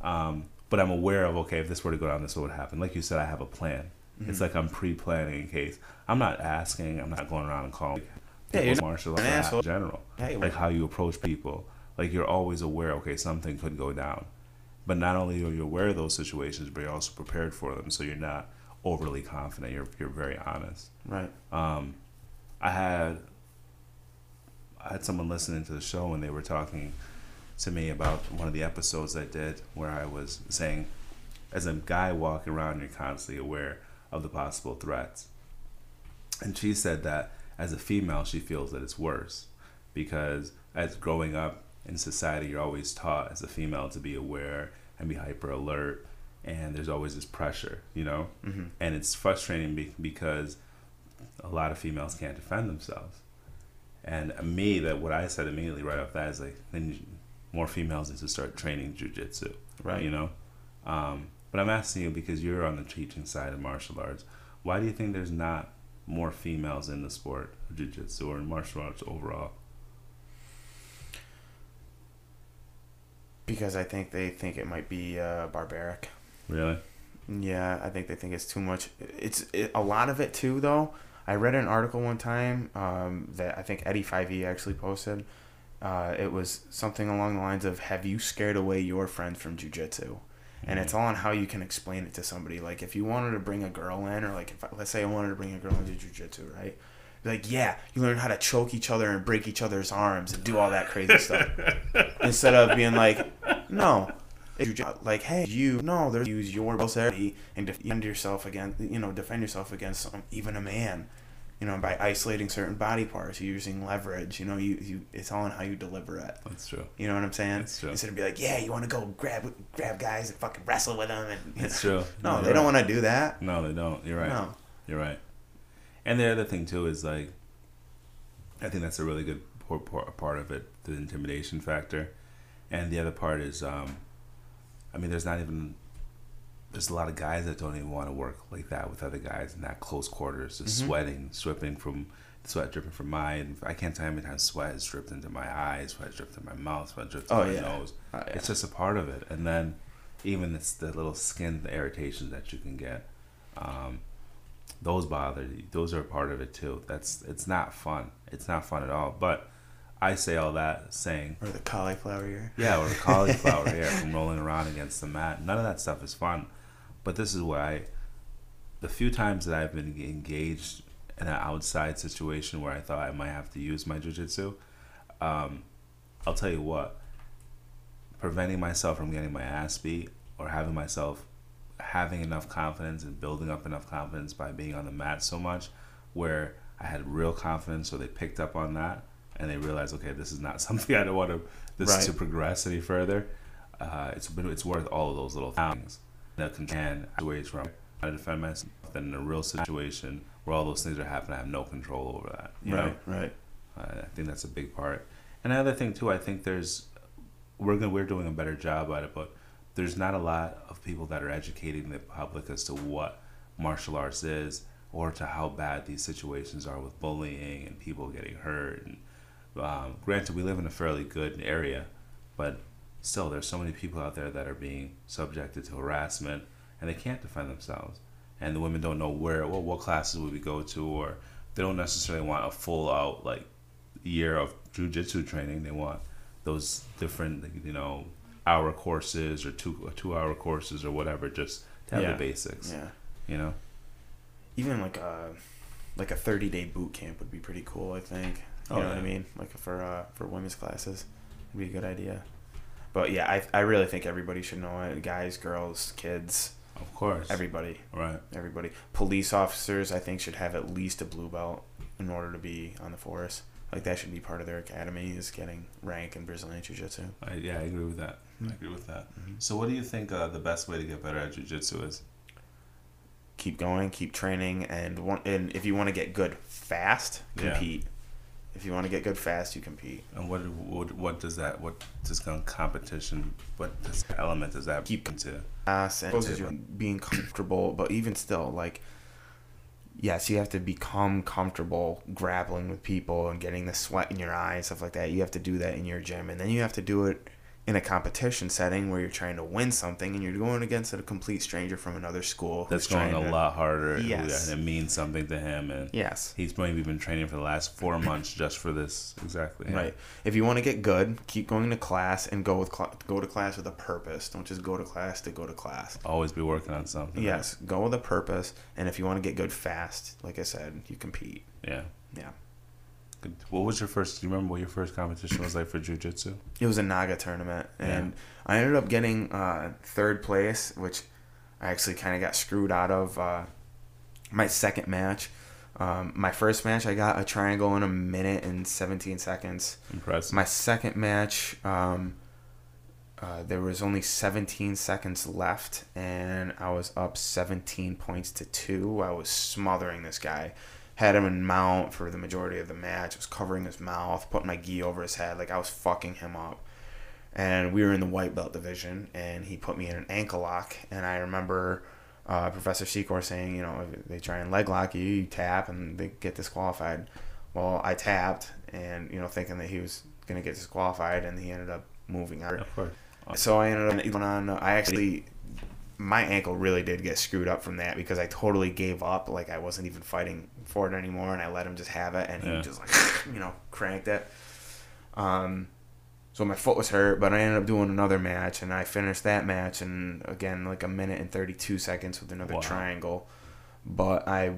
Speaker 1: Um, but I'm aware of okay, if this were to go down, this would happen. Like you said, I have a plan. Mm-hmm. It's like I'm pre-planning in case. I'm not asking. I'm not going around and calling yeah, you're martial arts in general. Yeah, like how you approach people. Like you're always aware, okay, something could go down. But not only are you aware of those situations, but you're also prepared for them. So you're not overly confident. You're you're very honest.
Speaker 2: Right.
Speaker 1: Um, I had I had someone listening to the show and they were talking to me about one of the episodes I did where I was saying, as a guy walking around, you're constantly aware of the possible threats. And she said that as a female, she feels that it's worse because as growing up in society, you're always taught as a female to be aware and be hyper alert, and there's always this pressure, you know, mm-hmm. and it's frustrating be- because a lot of females can't defend themselves. And me, that what I said immediately right off that is like, then more females need to start training jujitsu, right? You know, um, but I'm asking you because you're on the teaching side of martial arts. Why do you think there's not more females in the sport of jiu-jitsu or in martial arts overall?
Speaker 2: Because I think they think it might be uh, barbaric.
Speaker 1: Really?
Speaker 2: Yeah, I think they think it's too much. It's it, a lot of it too, though. I read an article one time um, that I think Eddie 5e actually posted. Uh, it was something along the lines of, "Have you scared away your friends from jujitsu?" and it's all on how you can explain it to somebody. Like if you wanted to bring a girl in, or like if let's say I wanted to bring a girl into jujitsu, right? Like, yeah, you learn how to choke each other and break each other's arms and do all that crazy stuff, instead of being like, no, like, hey, you no, there's use your ability and defend yourself against, you know, defend yourself against some, even a man you know, by isolating certain body parts, using leverage. You know, you, you it's all in how you deliver it.
Speaker 1: That's true.
Speaker 2: You know what I'm saying? That's true. Instead of be like, yeah, you want to go grab grab guys and fucking wrestle with them, and
Speaker 1: that's true.
Speaker 2: No, no they don't want to do that.
Speaker 1: No, they don't. You're right. No. You're right. And the other thing too is like, I think that's a really good part of it, the intimidation factor, and the other part is, um, I mean, there's not even there's a lot of guys that don't even want to work like that with other guys in that close quarters, just mm-hmm. sweating, dripping from sweat dripping from mine. I can't tell you how many times sweat has dripped into my eyes, sweat dripped in my mouth, sweat dripped oh, in my yeah. nose. Oh, yeah. It's just a part of it. And then even it's the little skin irritations that you can get. Um, those bother you. Those are a part of it too. That's it's not fun. It's not fun at all. But I say all that saying
Speaker 2: or the cauliflower ear.
Speaker 1: Yeah, or the cauliflower ear from rolling around against the mat. None of that stuff is fun. But this is why the few times that I've been engaged in an outside situation where I thought I might have to use my jujitsu, um, I'll tell you what, preventing myself from getting my ass beat or having myself having enough confidence and building up enough confidence by being on the mat so much where I had real confidence so they picked up on that and they realize, okay this is not something I don't want to this right. to progress any further uh, it's been it's worth all of those little things that can ways from how to defend myself than in a real situation where all those things are happening, I have no control over that.
Speaker 2: You right, know? right.
Speaker 1: Uh, I think that's a big part. And another thing too, I think there's we're gonna, we're doing a better job at it, but there's not a lot of people that are educating the public as to what martial arts is or to how bad these situations are with bullying and people getting hurt. And um, granted, we live in a fairly good area, but still there's so many people out there that are being subjected to harassment and they can't defend themselves and the women don't know where what, what classes would we go to or they don't necessarily want a full out like year of jujitsu training. They want those different, you know, hour courses or two two hour courses or whatever, just to have
Speaker 2: Yeah.
Speaker 1: the basics.
Speaker 2: Yeah.
Speaker 1: You know,
Speaker 2: Even like a like a thirty day boot camp would be pretty cool. I think. You
Speaker 1: Oh,
Speaker 2: know what I mean? Like for uh, for women's classes, would be a good idea. But yeah, I I really think everybody should know it. Guys, girls, kids,
Speaker 1: of course.
Speaker 2: everybody,
Speaker 1: right.
Speaker 2: everybody. Police officers, I think, should have at least a blue belt in order to be on the force. Like that should be part of their academy is getting rank in Brazilian Jiu Jitsu.
Speaker 1: I, yeah, I agree with that. I
Speaker 2: Mhm.
Speaker 1: agree with that.
Speaker 2: Mhm.
Speaker 1: So, what do you think uh, the best way to get better at Jiu Jitsu is?
Speaker 2: keep going, keep training, and one, and if you want to get good fast,
Speaker 1: Yeah.
Speaker 2: Compete. If you want to get good fast, you compete.
Speaker 1: And what what what does that what does com- competition what does element does that
Speaker 2: Keep-
Speaker 1: into?
Speaker 2: Fast and
Speaker 1: Okay.
Speaker 2: you're being comfortable, but even still, like, yes, you have to become comfortable grappling with people and getting the sweat in your eyes, stuff like that. You have to do that in your gym, and then you have to do it in a competition setting where you're trying to win something and you're going against a complete stranger from another school.
Speaker 1: That's going
Speaker 2: trying
Speaker 1: a
Speaker 2: to-
Speaker 1: lot harder.
Speaker 2: Yes.
Speaker 1: And it means something to him, and
Speaker 2: Yes.
Speaker 1: he's maybe been training for the last four months just for this. Exactly. yeah.
Speaker 2: Right. If you want to get good, keep going to class and go with cl- go to class with a purpose. Don't just go to class to go to class.
Speaker 1: Always be working on something.
Speaker 2: Yes, go with a purpose. And if you want to get good fast, like I said, you compete.
Speaker 1: Yeah.
Speaker 2: Yeah.
Speaker 1: Good. What was your first? Do you remember what your first competition was like for jujitsu?
Speaker 2: It was a NAGA tournament, and I ended up getting uh, third place, which I actually kind of got screwed out of. Uh, my second match, um, my first match, I got a triangle in a minute and 17 seconds.
Speaker 1: Impressive.
Speaker 2: My second match, um, uh, there was only 17 seconds left, and I was up 17 points to two. I was smothering this guy. Had him in mount for the majority of the match. I was covering his mouth, putting my gi over his head. Like I was fucking him up. And we were in the white belt division, and he put me in an ankle lock. And I remember uh, Professor Secor saying, you know, if they try and leg lock you, you tap, and they get disqualified. Well, I tapped, and you know, thinking that he was gonna get disqualified, and he ended up moving out.
Speaker 1: of course.
Speaker 2: So I ended up going on. I actually, my ankle really did get screwed up from that because I totally gave up. Like I wasn't even fighting for it anymore, and I let him just have it, and
Speaker 1: Yeah.
Speaker 2: he just like, you know, cranked it. Um, so my foot was hurt, but I ended up doing another match, and I finished that match, and again like a minute and thirty two seconds with another
Speaker 1: Wow.
Speaker 2: triangle. But I,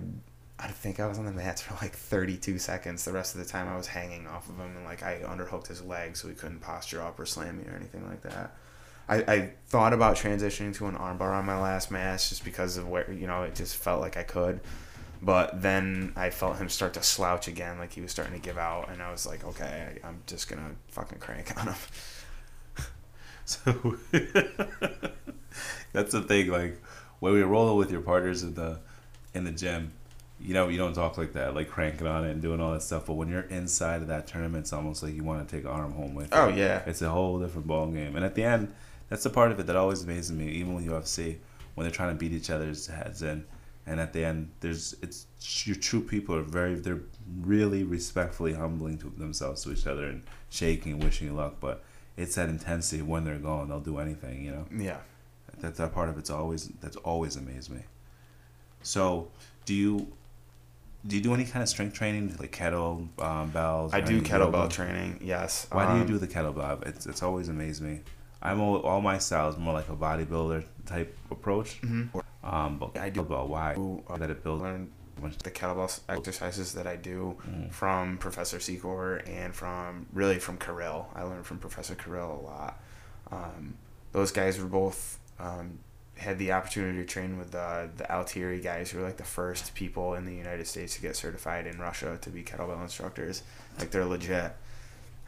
Speaker 2: I think I was on the mats for like thirty two seconds. The rest of the time I was hanging off of him, and like I underhooked his leg so he couldn't posture up or slam me or anything like that. I, I thought about transitioning to an armbar on my last match just because of where you know it just felt like I could, but then I felt him start to slouch again, like he was starting to give out, and I was like, okay, I, I'm just gonna fucking crank on him.
Speaker 1: So that's the thing. Like when we roll with your partners in the in the gym, you know, you don't talk like that, like cranking on it and doing all that stuff. But when you're inside of that tournament, it's almost like you want to take an arm home with. Oh, you.
Speaker 2: Oh yeah,
Speaker 1: It's a whole different ball game. And at the end, that's the part of it that always amazes me, even with UFC, when they're trying to beat each other's heads in. And at the end, there's it's your true people are very they're really respectfully humbling to themselves to each other and shaking, and wishing you luck. But it's that intensity when they're going, they'll do anything. You know,
Speaker 2: yeah.
Speaker 1: that that part of it's always that's always amazed me. So, do you do you do any kind of strength training like kettle um, bells?
Speaker 2: I do kettlebell
Speaker 1: yoga?
Speaker 2: training. Yes.
Speaker 1: Why do you
Speaker 2: Um,
Speaker 1: do the kettlebell? It's it's always amazed me. I'm all, all my style is more like a bodybuilder type approach.
Speaker 2: mhm.
Speaker 1: Um, but
Speaker 2: I do-
Speaker 1: kettlebell, why? that it builds.
Speaker 2: learn the kettlebell exercises that I do
Speaker 1: Mm.
Speaker 2: from Professor Secor and from really from Kirill. I learned from Professor Kirill a lot. Um, those guys were both um, had the opportunity to train with uh, the Altieri guys, who were like the first people in the United States to get certified in Russia to be kettlebell instructors. Like they're legit.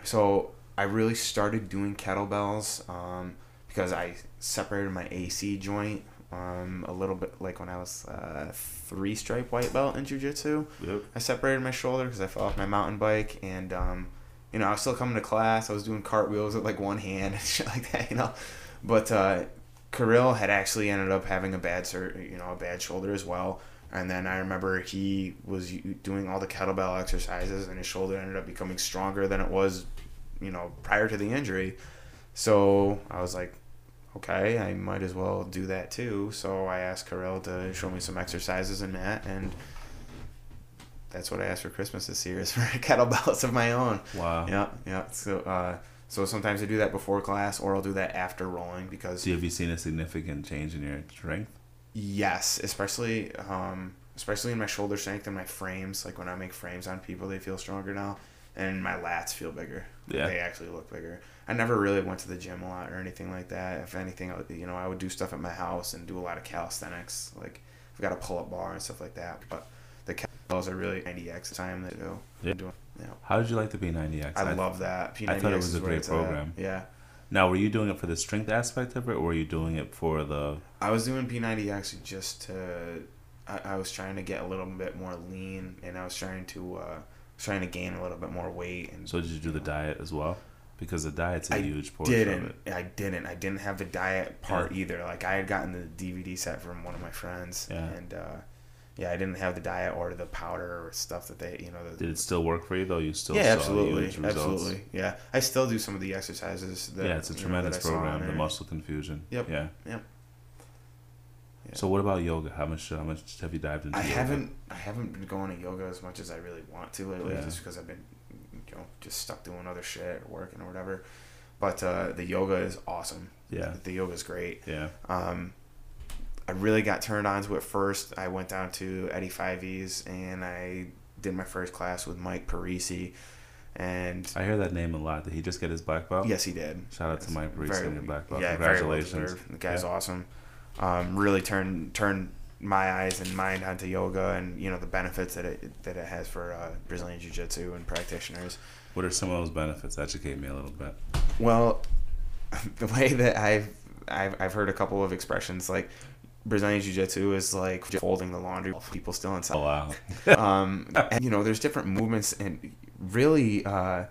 Speaker 2: So I really started doing kettlebells um, because I separated my AC joint um, a little bit, like when I was uh, three stripe white belt in jujitsu.
Speaker 1: Yep.
Speaker 2: I separated my shoulder because I fell off my mountain bike, and um, you know I was still coming to class. I was doing cartwheels with like one hand and shit like that, you know. But uh, Kirill had actually ended up having a bad sur- you know, a bad shoulder as well. And then I remember he was doing all the kettlebell exercises, and his shoulder ended up becoming stronger than it was, you know, prior to the injury. So I was like, okay, I might as well do that too. So I asked Kirill to show me some exercises in that, and that's what I asked for Christmas this year is for kettlebells of my own.
Speaker 1: Wow.
Speaker 2: Yeah, yeah. So, uh, so sometimes I do that before class, or I'll do that after rolling because
Speaker 1: So have you seen a significant change in your strength?
Speaker 2: yes, especially um, especially in my shoulder strength and my frames. Like when I make frames on people, they feel stronger now, and my lats feel bigger.
Speaker 1: Yeah.
Speaker 2: They actually look bigger. I never really went to the gym a lot or anything like that. If anything, you know, I would do stuff at my house and do a lot of calisthenics. Like I've got a pull up bar and stuff like that. But the kettlebells are really 90x time they do.
Speaker 1: Yeah.
Speaker 2: Doing- yeah.
Speaker 1: How did you like the P90X?
Speaker 2: I love that. P90X
Speaker 1: I thought it was a great program.
Speaker 2: Yeah.
Speaker 1: Now, were you doing it for the strength aspect of it, or were you doing it for the?
Speaker 2: I was doing P90X just to. I, I was trying to get a little bit more lean, and I was trying to uh, trying to gain a little bit more weight. And
Speaker 1: So did you do the diet as well? Because the diet's a
Speaker 2: I
Speaker 1: huge portion of
Speaker 2: didn't.
Speaker 1: it.
Speaker 2: I didn't. I didn't have the diet part either. Like I had gotten the DVD set from one of my friends,
Speaker 1: Yeah.
Speaker 2: and uh, yeah, I didn't have the diet or the powder or stuff that they, you know. The,
Speaker 1: Did it still work for you though? You still
Speaker 2: yeah,
Speaker 1: saw
Speaker 2: absolutely, absolutely. Yeah, I still do some of the exercises. That,
Speaker 1: yeah, it's a
Speaker 2: you know,
Speaker 1: tremendous
Speaker 2: that I saw on
Speaker 1: program. The muscle confusion.
Speaker 2: Yep,
Speaker 1: Yeah.
Speaker 2: yep. Yeah.
Speaker 1: So what about yoga? How much? How much have you dived into?
Speaker 2: I
Speaker 1: yoga?
Speaker 2: haven't I haven't been going to yoga as much as I really want to lately,
Speaker 1: Yeah.
Speaker 2: just because I've been you know just stuck doing other shit or working or whatever. But uh, the yoga is awesome.
Speaker 1: Yeah.
Speaker 2: The yoga is great.
Speaker 1: Yeah.
Speaker 2: Um, I really got turned on to it first. I went down to Eddie Five E's and I did my first class with Mike Parisi, and
Speaker 1: I hear that name a lot. Did he just get his black belt?
Speaker 2: yes, he did.
Speaker 1: Shout out to Mike
Speaker 2: Parisi
Speaker 1: and your black belt.
Speaker 2: Yeah, well
Speaker 1: Congratulations.
Speaker 2: deserved. The guy's
Speaker 1: Yeah.
Speaker 2: awesome. Um, really turned turned my eyes and mind onto yoga and you know the benefits that it that it has for uh, Brazilian Jiu Jitsu and practitioners.
Speaker 1: What are some of those benefits? Educate me a little bit.
Speaker 2: Well, the way that I've I've, I've heard a couple of expressions like Brazilian Jiu Jitsu is like folding the laundry. while People still inside.
Speaker 1: Oh wow.
Speaker 2: um, and, you know, there's different movements, and really, uh,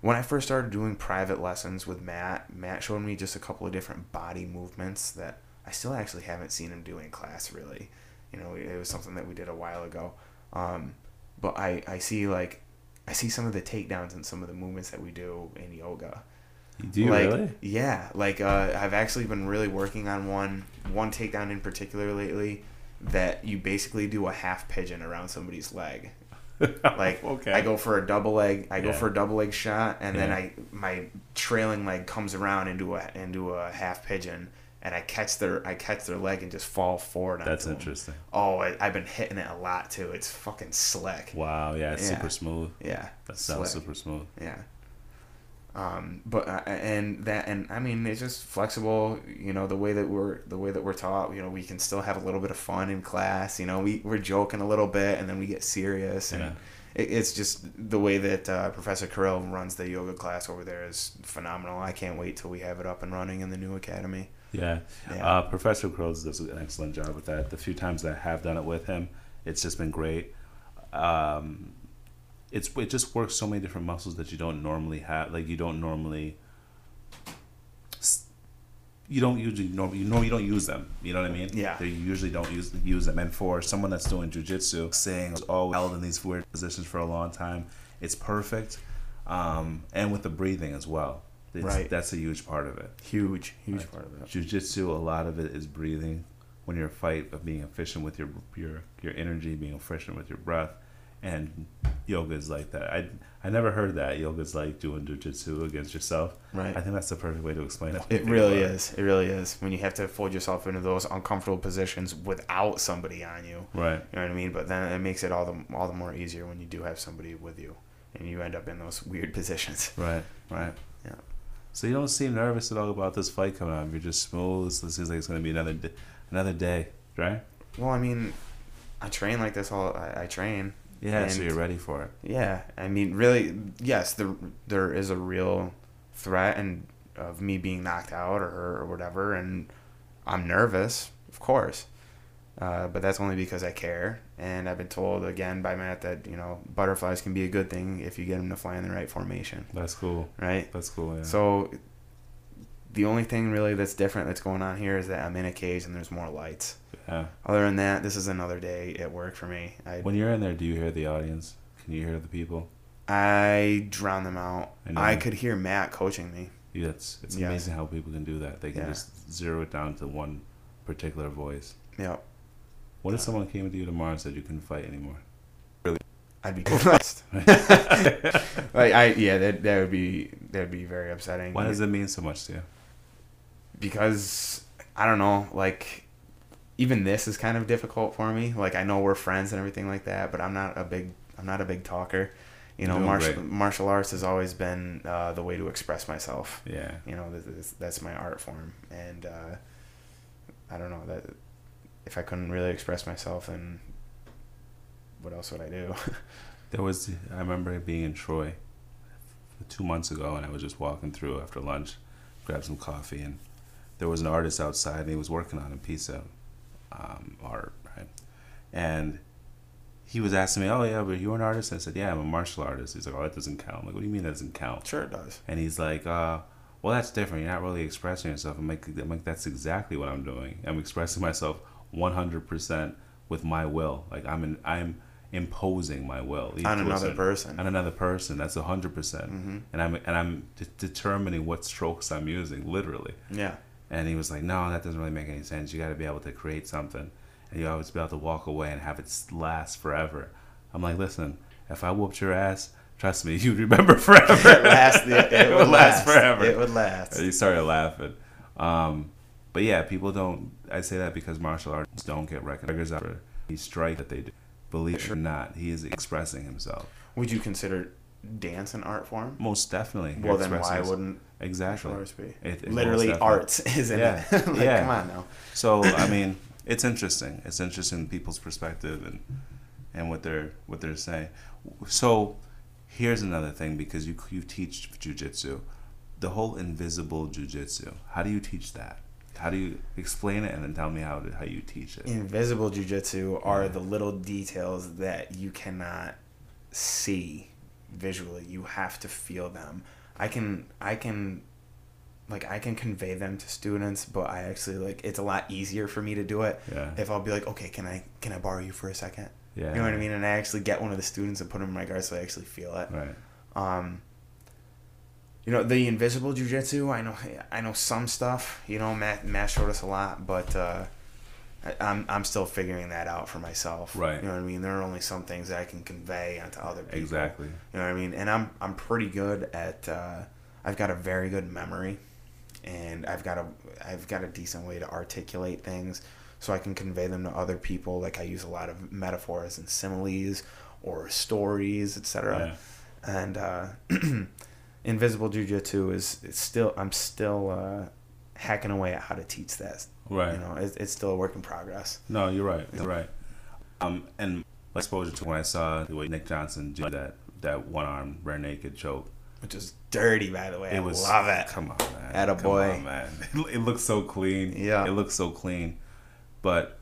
Speaker 2: when I first started doing private lessons with Matt, Matt showed me just a couple of different body movements that I still actually haven't seen him do in class. Really, you know, it was something that we did a while ago. Um, but I, I see like, I see some of the takedowns and some of the movements that we do in yoga.
Speaker 1: Do you
Speaker 2: like,
Speaker 1: really?
Speaker 2: Yeah, like uh, I've actually been really working on one one takedown in particular lately that you basically do a half pigeon around somebody's leg. Like
Speaker 1: okay.
Speaker 2: I go for a double leg, I go for a double leg shot, and then I my trailing leg comes around into a into a half pigeon, and I catch their I catch their leg and just fall forward.
Speaker 1: That's interesting.
Speaker 2: Oh, I, I've been hitting it a lot too. It's fucking slick.
Speaker 1: Wow. Yeah. It's
Speaker 2: Yeah.
Speaker 1: super smooth.
Speaker 2: Yeah,
Speaker 1: That sounds
Speaker 2: slick.
Speaker 1: super smooth.
Speaker 2: Yeah. Um, but uh, and that and I mean it's just flexible. You know the way that we're the way that we're taught. You know we can still have a little bit of fun in class. You know we we're joking a little bit and then we get serious and
Speaker 1: Yeah.
Speaker 2: it, it's just the way that uh, Professor Kirill runs the yoga class over there is phenomenal. I can't wait till we have it up and running in the new academy.
Speaker 1: Yeah.
Speaker 2: Yeah.
Speaker 1: Uh, Professor Crows does an excellent job with that. The few times that I have done it with him, it's just been great. Um, it's it just works so many different muscles that you don't normally have. Like you don't normally. You don't usually norm you know you don't use them. You know what I mean?
Speaker 2: Yeah.
Speaker 1: They usually don't use use them. And for someone that's doing jujitsu, saying oh held in these weird positions for a long time, it's perfect. Um, and with the breathing as well. It's,
Speaker 2: Right.
Speaker 1: That's a huge part of it.
Speaker 2: Huge, huge
Speaker 1: Right.
Speaker 2: part of it.
Speaker 1: Jiu-jitsu, a lot of it is breathing. When you're a fight, of being efficient with your your your energy, being efficient with your breath, and yoga is like that. I I never heard that yoga is like doing jiu-jitsu against yourself.
Speaker 2: Right.
Speaker 1: I think that's the perfect way to explain it.
Speaker 2: It really is. It really is. When you have to fold yourself into those uncomfortable positions without somebody on you.
Speaker 1: Right.
Speaker 2: You know what I mean? But then it makes it all the all the more easier when you do have somebody with you, and you end up in those weird positions.
Speaker 1: Right. Right.
Speaker 2: Yeah.
Speaker 1: So you don't seem nervous at all about this fight coming up. You're just smooth. It seems like it's going to be another d- another day, right?
Speaker 2: Well, I mean, I train like this all. I, I train.
Speaker 1: Yeah. so you're ready for it.
Speaker 2: Yeah, I mean, really, yes, there there is a real threat and of me being knocked out or or whatever, and I'm nervous, of course. Uh, but that's only because I care, and I've been told again by Matt that you know butterflies can be a good thing if you get them to fly in the right formation,
Speaker 1: That's cool.
Speaker 2: right?
Speaker 1: That's cool. Yeah.
Speaker 2: So the only thing really that's different that's going on here is that I'm in a cage and there's more lights.
Speaker 1: yeah.
Speaker 2: Other than that, this is another day at work for me. I
Speaker 1: When you're in there, do you hear the audience? Can you hear the people?
Speaker 2: I drown them out.
Speaker 1: I.
Speaker 2: I could hear Matt coaching me.
Speaker 1: Yeah, it's it's
Speaker 2: Yes.
Speaker 1: amazing how people can do that. They can
Speaker 2: Yeah.
Speaker 1: just zero it down to one particular voice.
Speaker 2: Yep.
Speaker 1: What if someone came to you tomorrow and said you couldn't fight anymore? Really?
Speaker 2: I'd be blessed. like I yeah, that that would be that would be very upsetting.
Speaker 1: Why does it mean so much to you?
Speaker 2: Because I don't know, like even this is kind of difficult for me. Like I know we're friends and everything like that, but I'm not a big I'm not a big talker. You know, martial
Speaker 1: great.
Speaker 2: martial arts has always been uh, the way to express myself.
Speaker 1: Yeah.
Speaker 2: You know, this, that's my art form, and uh, I don't know that if I couldn't really express myself, then what else would I do?
Speaker 1: There was I remember being in Troy two months ago, and I was just walking through after lunch, grabbed some coffee, and there was an artist outside, and he was working on a piece of um, art, right? And he was asking me, "Oh yeah, but you're an artist?" I said, "Yeah, I'm a martial artist." He's like, "Oh, that doesn't count." I'm like, "What do you mean that doesn't count?"
Speaker 2: sure, it does.
Speaker 1: And he's like, uh, "Well, that's different. You're not really expressing yourself." I'm like, I'm like, "That's exactly what I'm doing. I'm expressing myself 100% with my will. Like I'm in, I'm imposing my will
Speaker 2: On another
Speaker 1: certain-
Speaker 2: person.
Speaker 1: on another person. That's 100%. percent
Speaker 2: Mhm.
Speaker 1: And I'm and I'm de- determining what strokes I'm using, literally.
Speaker 2: Yeah.
Speaker 1: And he was like, "No, that doesn't really make any sense. You got to be able to create something, and you always be able to walk away and have it last forever." I'm like, "Listen, if I whooped your ass, trust me, you'd remember forever.
Speaker 2: it last. It, it would last
Speaker 1: forever."
Speaker 2: It would last.
Speaker 1: He started laughing. Um, but yeah, people don't. I say that because martial arts don't get recognized for the strike that they do. Believe it or not, he is expressing himself.
Speaker 2: Would you consider dance an art form?
Speaker 1: Most definitely.
Speaker 2: Well, then why
Speaker 1: expressing-
Speaker 2: wouldn't
Speaker 1: exactly?
Speaker 2: arts be?
Speaker 1: It- it
Speaker 2: Literally, arts, isn't
Speaker 1: Yeah.
Speaker 2: it? like,
Speaker 1: Yeah.
Speaker 2: Come on now.
Speaker 1: So I mean, it's interesting. It's interesting people's perspective and and what they're what they're saying. So here's another thing because you you teach jujitsu, the whole invisible jujitsu. How do you teach that? How do you explain it and then tell me how to, how you teach it?
Speaker 2: Invisible jujitsu are
Speaker 1: Yeah.
Speaker 2: the little details that you cannot see visually. You have to feel them. I can I can like I can convey them to students, but I actually like it's a lot easier for me to do it
Speaker 1: Yeah.
Speaker 2: if I'll be like, okay, can I can I borrow you for a second?
Speaker 1: Yeah.
Speaker 2: You know what I mean? And I actually get one of the students and put them in my guard so I actually feel it.
Speaker 1: Right.
Speaker 2: Um, you know the invisible jujitsu. I know I know some stuff. You know, Matt Matt showed us a lot, but uh, I, I'm I'm still figuring that out for myself.
Speaker 1: Right.
Speaker 2: You know what I mean? There are only some things that I can convey onto other people.
Speaker 1: Exactly.
Speaker 2: You know what I mean? And I'm I'm pretty good at. Uh, I've got a very good memory, and I've got a I've got a decent way to articulate things, so I can convey them to other people. Like I use a lot of metaphors and similes, or stories, etc.
Speaker 1: Yeah.
Speaker 2: And uh, invisible jujitsu is it's still I'm still uh, hacking away at how to teach that.
Speaker 1: Right.
Speaker 2: You know, it's, it's still a work in progress.
Speaker 1: No, you're right. You're right. Um, and my exposure to when I saw the way Nick Johnson do that that one arm rear naked choke.
Speaker 2: Which is dirty, by the way.
Speaker 1: It
Speaker 2: I
Speaker 1: was
Speaker 2: love it.
Speaker 1: Come on, man.
Speaker 2: Atta
Speaker 1: Come
Speaker 2: boy.
Speaker 1: on, man. It looks so clean.
Speaker 2: Yeah.
Speaker 1: It looks so clean, but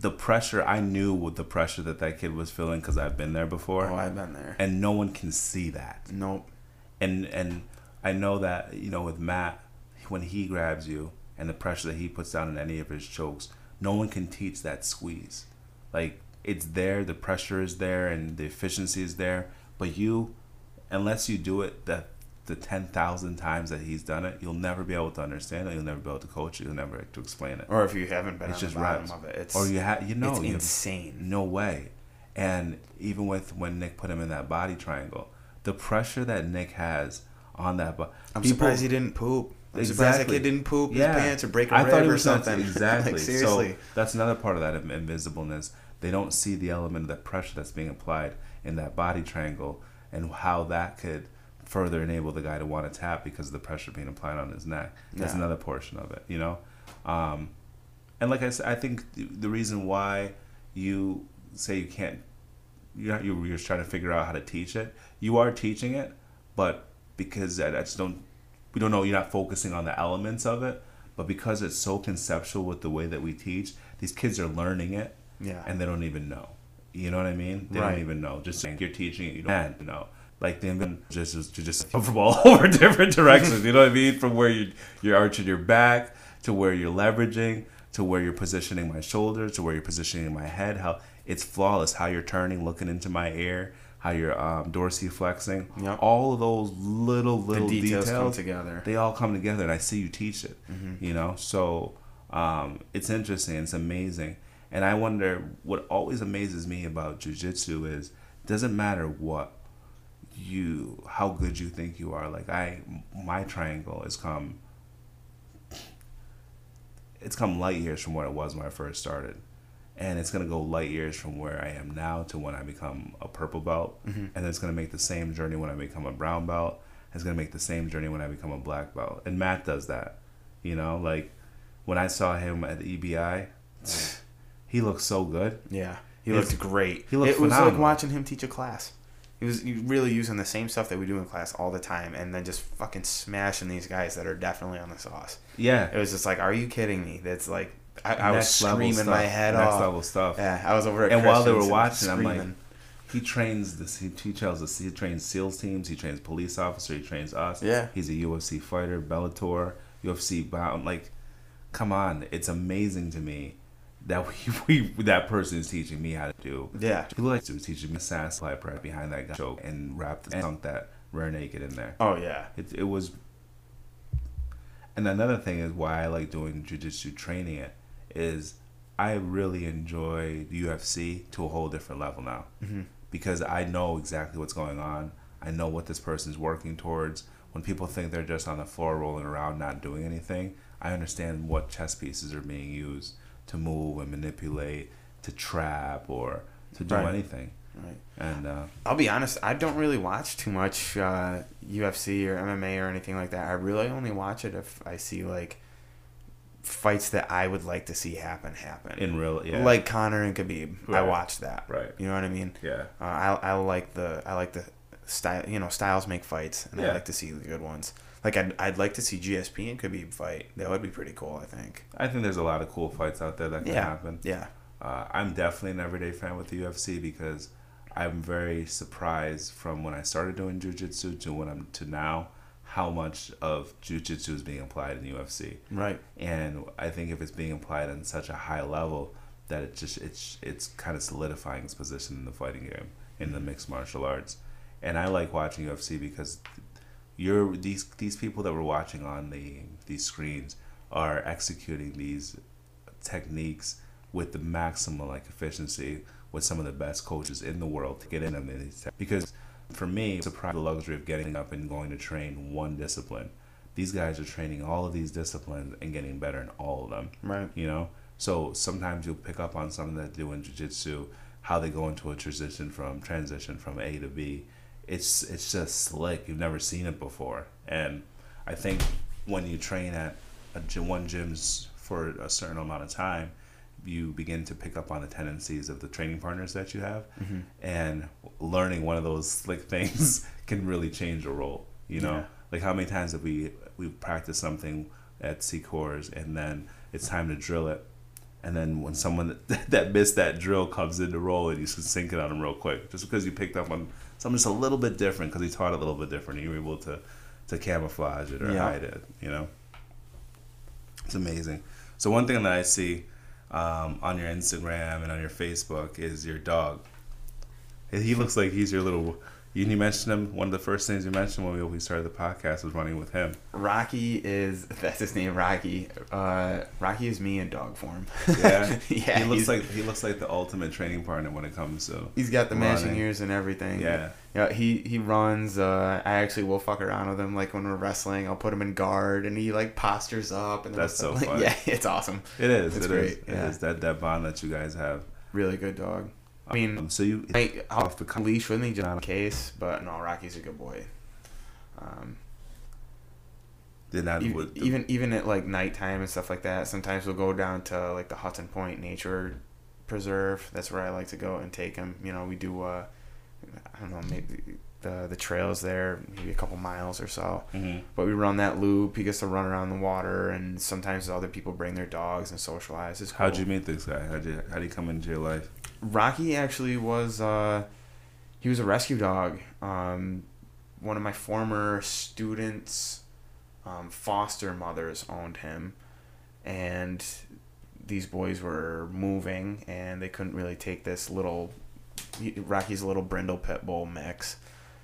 Speaker 1: the pressure I knew with the pressure that that kid was feeling because I've been there before,
Speaker 2: Oh, I've been there.
Speaker 1: and no one can see that.
Speaker 2: Nope.
Speaker 1: And and I know that you know with Matt when he grabs you and the pressure that he puts down in any of his chokes, no one can teach that squeeze. Like it's there, the pressure is there, and the efficiency is there, but you unless you do it the the ten thousand times that he's done it, you'll never be able to understand it. You'll never be able to coach it. You'll never be able to explain it.
Speaker 2: Or if you haven't been
Speaker 1: It's just
Speaker 2: the bottom of it, it's
Speaker 1: or you have, you know,
Speaker 2: it's
Speaker 1: you have-
Speaker 2: insane.
Speaker 1: no way. And even with when Nick put him in that body triangle, the pressure that Nick has on that body.
Speaker 2: I'm surprised he didn't poop. I'm surprised
Speaker 1: Exactly.
Speaker 2: kid didn't poop his pants or break a
Speaker 1: I
Speaker 2: rib
Speaker 1: thought he
Speaker 2: or something.
Speaker 1: Exactly.
Speaker 2: like, seriously.
Speaker 1: So that's another part of that in- invisibleness. They don't see the element of the pressure that's being applied in that body triangle and how that could further enable the guy to want to tap because of the pressure being applied on his neck. That's
Speaker 2: Yeah.
Speaker 1: another portion of it, you know? Um, and like I said, I think the- reason why you say you can't, you're, not, you're, you're trying to figure out how to teach it, you are teaching it, but because I, I just don't, we don't know, you're not focusing on the elements of it, but because it's so conceptual with the way that we teach, these kids are learning it
Speaker 2: yeah.
Speaker 1: and they don't even know. You know what I mean? They
Speaker 2: Right.
Speaker 1: don't even know. Just saying you're teaching it, you don't know. Like the invent just just just from all over different directions. You know what I mean? From where you you're arching your back to where you're leveraging to where you're positioning my shoulders to where you're positioning my head. How it's flawless. How you're turning, looking into my ear. How you're um, dorsiflexing.
Speaker 2: Yep.
Speaker 1: All of those little
Speaker 2: the
Speaker 1: little
Speaker 2: details,
Speaker 1: details,
Speaker 2: come together.
Speaker 1: they all come together and I see you teach it.
Speaker 2: Mm-hmm.
Speaker 1: You know, so um, it's interesting. It's amazing, and I wonder what always amazes me about jujitsu is doesn't matter what you how good you think you are. Like I, my triangle has come. It's come light years from what it was when I first started, and it's gonna go light years from where I am now to when I become a purple belt,
Speaker 2: Mm-hmm.
Speaker 1: and it's gonna make the same journey when I become a brown belt. It's gonna make the same journey when I become a black belt, and Matt does that. You know, like when I saw him at the EBI, he looked so good.
Speaker 2: Yeah, he looked great.
Speaker 1: he looked
Speaker 2: it was like watching him teach a class. He was really using the same stuff that we do in class all the time, and then just fucking smashing these guys that are definitely on the sauce.
Speaker 1: Yeah,
Speaker 2: It was just like, are you kidding me? That's like, I, I was screaming
Speaker 1: stuff.
Speaker 2: my head
Speaker 1: Next
Speaker 2: off.
Speaker 1: level stuff.
Speaker 2: Yeah, I was over at
Speaker 1: And while they were watching, I'm like, he trains this. He, he tells us he trains SEALs teams. He trains police officer. He trains us.
Speaker 2: Yeah.
Speaker 1: He's a UFC fighter, Bellator, UFC bound. Like, come on, it's amazing to me that we, we that person is teaching me how to do.
Speaker 2: yeah.
Speaker 1: He like he was teaching me sass fly prep behind that choke and wrapped and sunk that rear naked in there.
Speaker 2: Oh yeah.
Speaker 1: It it was. And another thing is why I like doing jujitsu training it is I really enjoy UFC to a whole different level now
Speaker 2: Mhm.
Speaker 1: because I know exactly what's going on. I know what this person's working towards. When people think they're just on the floor rolling around not doing anything, I understand what chess pieces are being used to move and manipulate, to trap or to do
Speaker 2: Right.
Speaker 1: anything.
Speaker 2: Right.
Speaker 1: And uh,
Speaker 2: I'll be honest, I don't really watch too much uh, UFC or MMA or anything like that. I really only watch it if I see like fights that I would like to see happen happen.
Speaker 1: in real, yeah,
Speaker 2: Like Conor and Khabib, I watched that.
Speaker 1: right,
Speaker 2: You know what I mean?
Speaker 1: yeah.
Speaker 2: Uh, I I like the I like the style. You know, styles make fights, and I like to see the good ones. Like I'd I'd like to see GSP and Khabib fight. That would be pretty cool. I think.
Speaker 1: I think there's a lot of cool fights out there that can
Speaker 2: Yeah.
Speaker 1: happen.
Speaker 2: Yeah.
Speaker 1: Uh, I'm definitely an everyday fan with the UFC because I'm very surprised from when I started doing jujitsu to when I'm to now how much of jujitsu is being applied in the UFC.
Speaker 2: Right.
Speaker 1: And I think if it's being applied on such a high level that it just it's it's kind of solidifying its position in the fighting game in the mixed martial arts. And I like watching UFC because you're these these people that we're watching on the these screens are executing these techniques with the maximum like efficiency with some of the best coaches in the world to get in them in these te- because for me it's a pride the luxury of getting up and going to train one discipline. These guys are training all of these disciplines and getting better in all of them
Speaker 2: Right.
Speaker 1: you know? So sometimes you'll pick up on something that they do in jiu-jitsu how they go into a transition from transition from a to b. It's it's just slick. You've never seen it before. And i think when you train at a gym, one gym's for a certain amount of time you begin to pick up on the tendencies of the training partners that you have
Speaker 2: Mm-hmm.
Speaker 1: and learning one of those slick things can really change a role you know
Speaker 2: Yeah.
Speaker 1: like how many times have we we practiced something at Secor's and then it's time to drill it and then when someone that, that missed that drill comes in to roll it you just sink it on them real quick just because you picked up on something just a little bit different because he taught it a little bit different and you were able to to camouflage it or
Speaker 2: Yeah.
Speaker 1: hide it you know it's amazing so one thing that I see um, on your Instagram and on your Facebook is your dog. And He looks like he's your little. You, you mentioned him. One of the first things you mentioned when we, we started the podcast was running with him.
Speaker 2: Rocky is that's his name. Rocky. Uh, Rocky is me in dog form.
Speaker 1: Yeah,
Speaker 2: yeah.
Speaker 1: he looks like he looks like the ultimate training partner when it comes to.
Speaker 2: He's got the matching ears and everything.
Speaker 1: Yeah,
Speaker 2: Yeah, he he runs. Uh, I actually will fuck around with him. Like when we're wrestling, I'll put him in guard, and he like postures up. And
Speaker 1: That's so fun.
Speaker 2: Yeah, it's awesome.
Speaker 1: it is.
Speaker 2: It's
Speaker 1: It is.
Speaker 2: great,
Speaker 1: It
Speaker 2: yeah.
Speaker 1: is that that bond that you guys have.
Speaker 2: Really good dog. I mean,
Speaker 1: Um, so you
Speaker 2: I, I'll have to leash with me just in case, but no, Rocky's a good boy. Um,
Speaker 1: did not
Speaker 2: even,
Speaker 1: the-
Speaker 2: even even at like nighttime and stuff like that. Sometimes we'll go down to like the Hudson Point Nature Preserve. That's where I like to go and take him. You know, we do. Uh, I don't know, maybe the the trails there, maybe a couple miles or so.
Speaker 1: Mhm.
Speaker 2: But we run that loop. He gets to run around the water, and sometimes other people bring their dogs and socialize. It's cool.
Speaker 1: How'd you meet this guy? How'd you how'd he come into your life?
Speaker 2: Rocky actually was uh, he was a rescue dog. Um, one of my former students' um, foster mothers owned him, and these boys were moving, and they couldn't really take this little Rocky's little brindle pit bull mix.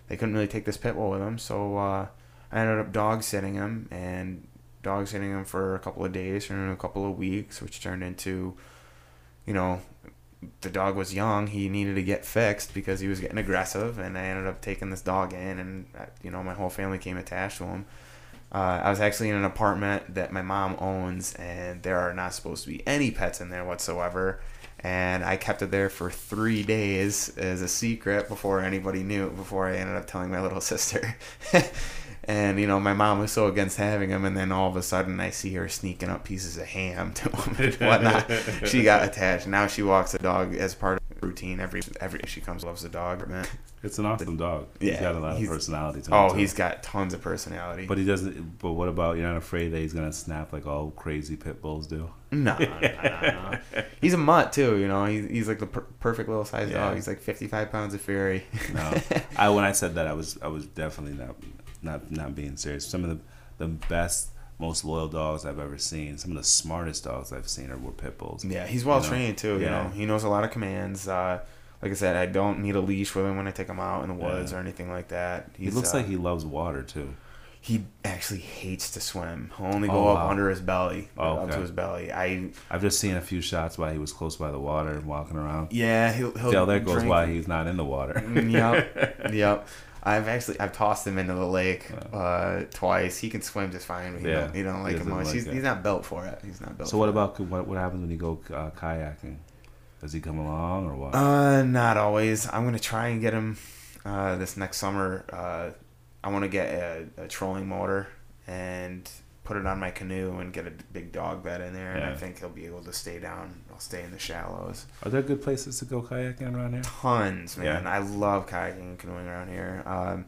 Speaker 2: They couldn't really take this pit bull with them, so uh, I ended up dog sitting him and dog sitting him for a couple of days or a couple of weeks, which turned into, you know, the dog was young. He needed to get fixed because he was getting aggressive, and I ended up taking this dog in, and uh, you know my whole family came attached to him. Uh, I was actually in an apartment that my mom owns, and there are not supposed to be any pets in there whatsoever. And I kept it there for three days as a secret before anybody knew. Before I ended up telling my little sister. And you know, my mom was so against having him, and then all of a sudden, I see her sneaking up pieces of ham to him and whatnot. she got attached. Now she walks the dog as part of routine every every she comes loves the dog man
Speaker 1: it's an awesome dog
Speaker 2: Yeah,
Speaker 1: he's got a lot of personality to him
Speaker 2: oh
Speaker 1: too.
Speaker 2: he's got tons of personality
Speaker 1: but he doesn't but what about you're not afraid that he's gonna snap like all crazy pit bulls do
Speaker 2: no, no, no, no. he's a mutt too you know he's, he's like the per- perfect little size
Speaker 1: Yeah.
Speaker 2: dog he's like 55 pounds of fury
Speaker 1: no i when i said that i was i was definitely not not not being serious some of the the best most loyal dogs i've ever seen some of the smartest dogs i've seen are were pit bulls
Speaker 2: yeah he's well
Speaker 1: You know?
Speaker 2: trained too you know he knows a lot of commands uh, like I said, I don't need a leash with him when I take him out in the woods
Speaker 1: Yeah.
Speaker 2: or anything like that.
Speaker 1: he looks
Speaker 2: uh,
Speaker 1: like he loves water too
Speaker 2: he actually hates to swim. He'll only
Speaker 1: Oh,
Speaker 2: go up
Speaker 1: wow.
Speaker 2: under his belly,
Speaker 1: Oh,
Speaker 2: up to his belly. I
Speaker 1: i've just seen a few shots while he was close by the water and walking around
Speaker 2: yeah, he'll he'll
Speaker 1: Dale, there goes
Speaker 2: drink-
Speaker 1: why he's not in the water
Speaker 2: Mm, yep, yep. I've actually I've tossed him into the lake uh, twice. He can swim just fine. He,
Speaker 1: Yeah,
Speaker 2: don't, he don't like it
Speaker 1: doesn't
Speaker 2: much.
Speaker 1: like
Speaker 2: he's, he's not built for it. He's not built.
Speaker 1: so what about what, what happens when you go uh, kayaking does he come along or what
Speaker 2: Uh, not always. I'm gonna try and get him uh, this next summer. Uh, I want to get a, a trolling motor and put it on my canoe and get a big dog bed in there. And I think he'll be able to stay down. I'll stay in the shallows.
Speaker 1: Are there good places to go kayaking around here?
Speaker 2: Tons, man.
Speaker 1: Yeah.
Speaker 2: I love kayaking and canoeing around here. Um,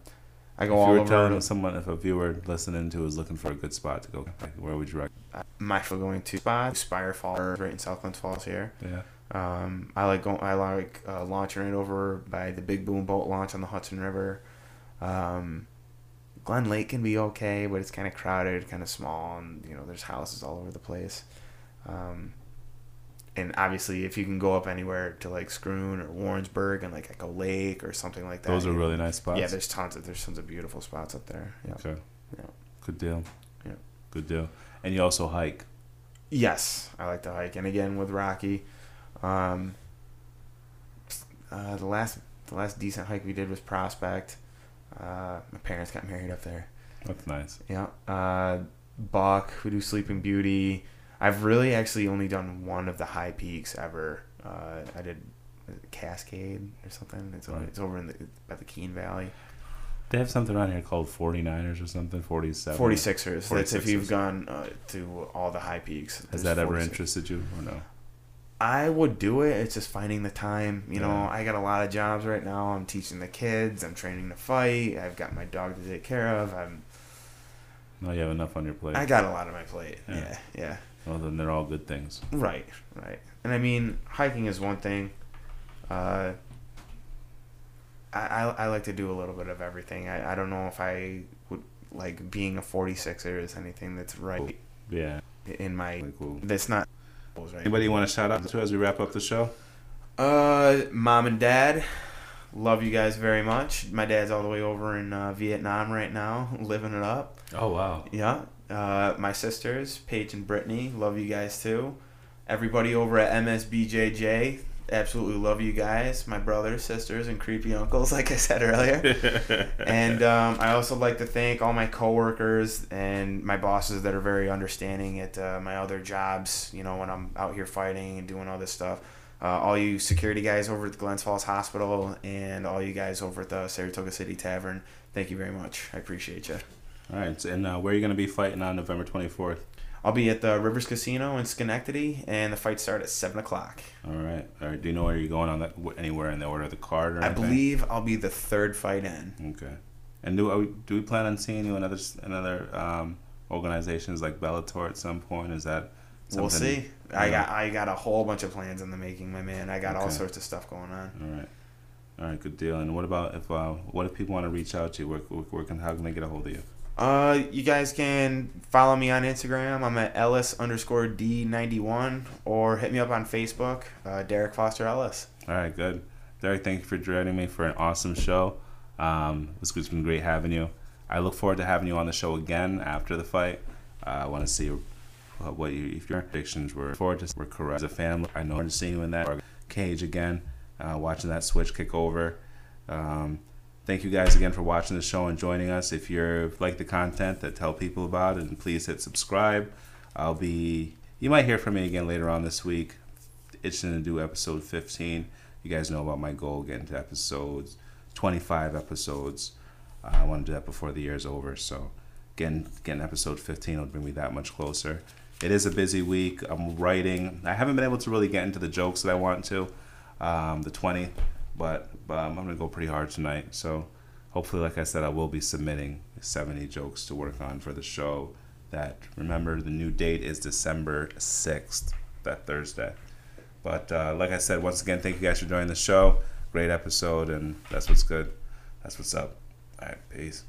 Speaker 2: I
Speaker 1: If
Speaker 2: go
Speaker 1: you
Speaker 2: all
Speaker 1: were
Speaker 2: over.
Speaker 1: telling someone, if a viewer listening to is looking for a good spot to go, where would you recommend?
Speaker 2: I'm actually going to spot Spier Falls, right in South Glens Falls here.
Speaker 1: Yeah.
Speaker 2: Um, I like going. I like uh, launching it over by the Big Boom Boat launch on the Hudson River. Um, Glen Lake can be okay, but it's kind of crowded, kind of small, and you know there's houses all over the place. Um, and obviously, if you can go up anywhere to like Schroon or Warrensburg and like Echo Lake or something like that,
Speaker 1: Those are really nice spots.
Speaker 2: Yeah, there's tons of there's tons of beautiful spots up there. Yeah.
Speaker 1: Okay.
Speaker 2: Yeah.
Speaker 1: Good deal.
Speaker 2: Yeah.
Speaker 1: Good deal. And you also hike.
Speaker 2: Yes, I like to hike, and again with Rocky, um, uh, the last the last decent hike we did was Prospect. Uh, my parents got married up there.
Speaker 1: That's nice.
Speaker 2: Yeah, uh, Buck. We do Sleeping Beauty. I've really actually only done one of the high peaks ever. Uh, I did Cascade or something. It's over,
Speaker 1: Right.
Speaker 2: it's over in the by the Keene Valley.
Speaker 1: They have something around here called 49ers or something, 47.
Speaker 2: 46ers. That's if you've gone uh, to all the high peaks.
Speaker 1: Has that ever
Speaker 2: 46.
Speaker 1: interested you or no?
Speaker 2: I would do it. It's just finding the time. You know,
Speaker 1: Yeah.
Speaker 2: I got a lot of jobs right now. I'm teaching the kids. I'm training to fight. I've got my dog to take care of. I'm.
Speaker 1: No, you have enough on your plate.
Speaker 2: I got a lot on my plate.
Speaker 1: Yeah.
Speaker 2: Yeah, yeah.
Speaker 1: well, then they're all good things.
Speaker 2: Right, right. And I mean, hiking is one thing. Uh, I, I I like to do a little bit of everything. I, I don't know if I would like being a 46er is anything that's right
Speaker 1: Yeah.
Speaker 2: in my.
Speaker 1: Cool.
Speaker 2: That's not. Right.
Speaker 1: Anybody you want to shout out to as we wrap up the show?
Speaker 2: Uh, mom and dad, love you guys very much. My dad's all the way over in uh, Vietnam right now, living it up.
Speaker 1: Oh, wow.
Speaker 2: Yeah. Uh, my sisters, Paige and Brittany, love you guys too. Everybody over at MSBJJ, absolutely love you guys. My brothers, sisters, and creepy uncles, like I said earlier. and um, I also like to thank all my coworkers and my bosses that are very understanding at uh, my other jobs. You know, when I'm out here fighting and doing all this stuff. Uh, all you security guys over at the Glens Falls Hospital and all you guys over at the Saratoga City Tavern. Thank you very much. I appreciate you.
Speaker 1: All right. so- And uh, where are you going to be fighting on November 24th?
Speaker 2: I'll be at the Rivers Casino in Schenectady, and the fight start at seven o'clock.
Speaker 1: All right. All right. Do you know where you're going on that? Anywhere in the order of the card or
Speaker 2: I
Speaker 1: anything?
Speaker 2: believe I'll be the third fight in.
Speaker 1: Okay. And do are we, do we plan on seeing you in other s- in other um, organizations like Bellator at some point? Is that
Speaker 2: We'll see. I
Speaker 1: Yeah.
Speaker 2: got I got a whole bunch of plans in the making, my man. I got all sorts of stuff going on.
Speaker 1: All right. All right. Good deal. And what about if uh, what if people want to reach out to you? Where, where, where can how can they get a hold of you?
Speaker 2: Uh, you guys can follow me on Instagram. I'm at Ellis underscore D91, or hit me up on Facebook, uh, Derek Foster Ellis.
Speaker 1: All right. Good. Derek, thank you for joining me for an awesome show. Um, it's been great having you. I look forward to having you on the show again after the fight. Uh, I want to see what you, if your predictions were forward to were correct as a family. I know to see you in that. Cage again, uh, watching that switch kick over. Um, thank you guys again for watching the show and joining us. If you're like the content, that tell people about it, and please hit subscribe. I'll be. You might hear from me again later on this week. Itching to do episode 15. You guys know about my goal getting to episodes 25 episodes. Uh, I want to do that before the year is over. So, getting getting episode 15 will bring me that much closer. It is a busy week. I'm writing. I haven't been able to really get into the jokes that I want to. Um, the 20, but, but um, I'm gonna go pretty hard tonight. So, hopefully, like I said, I will be submitting 70 jokes to work on for the show. That remember the new date is December 6th, that Thursday. But uh, like I said, once again, thank you guys for joining the show. Great episode, and that's what's good. That's what's up. All right, peace.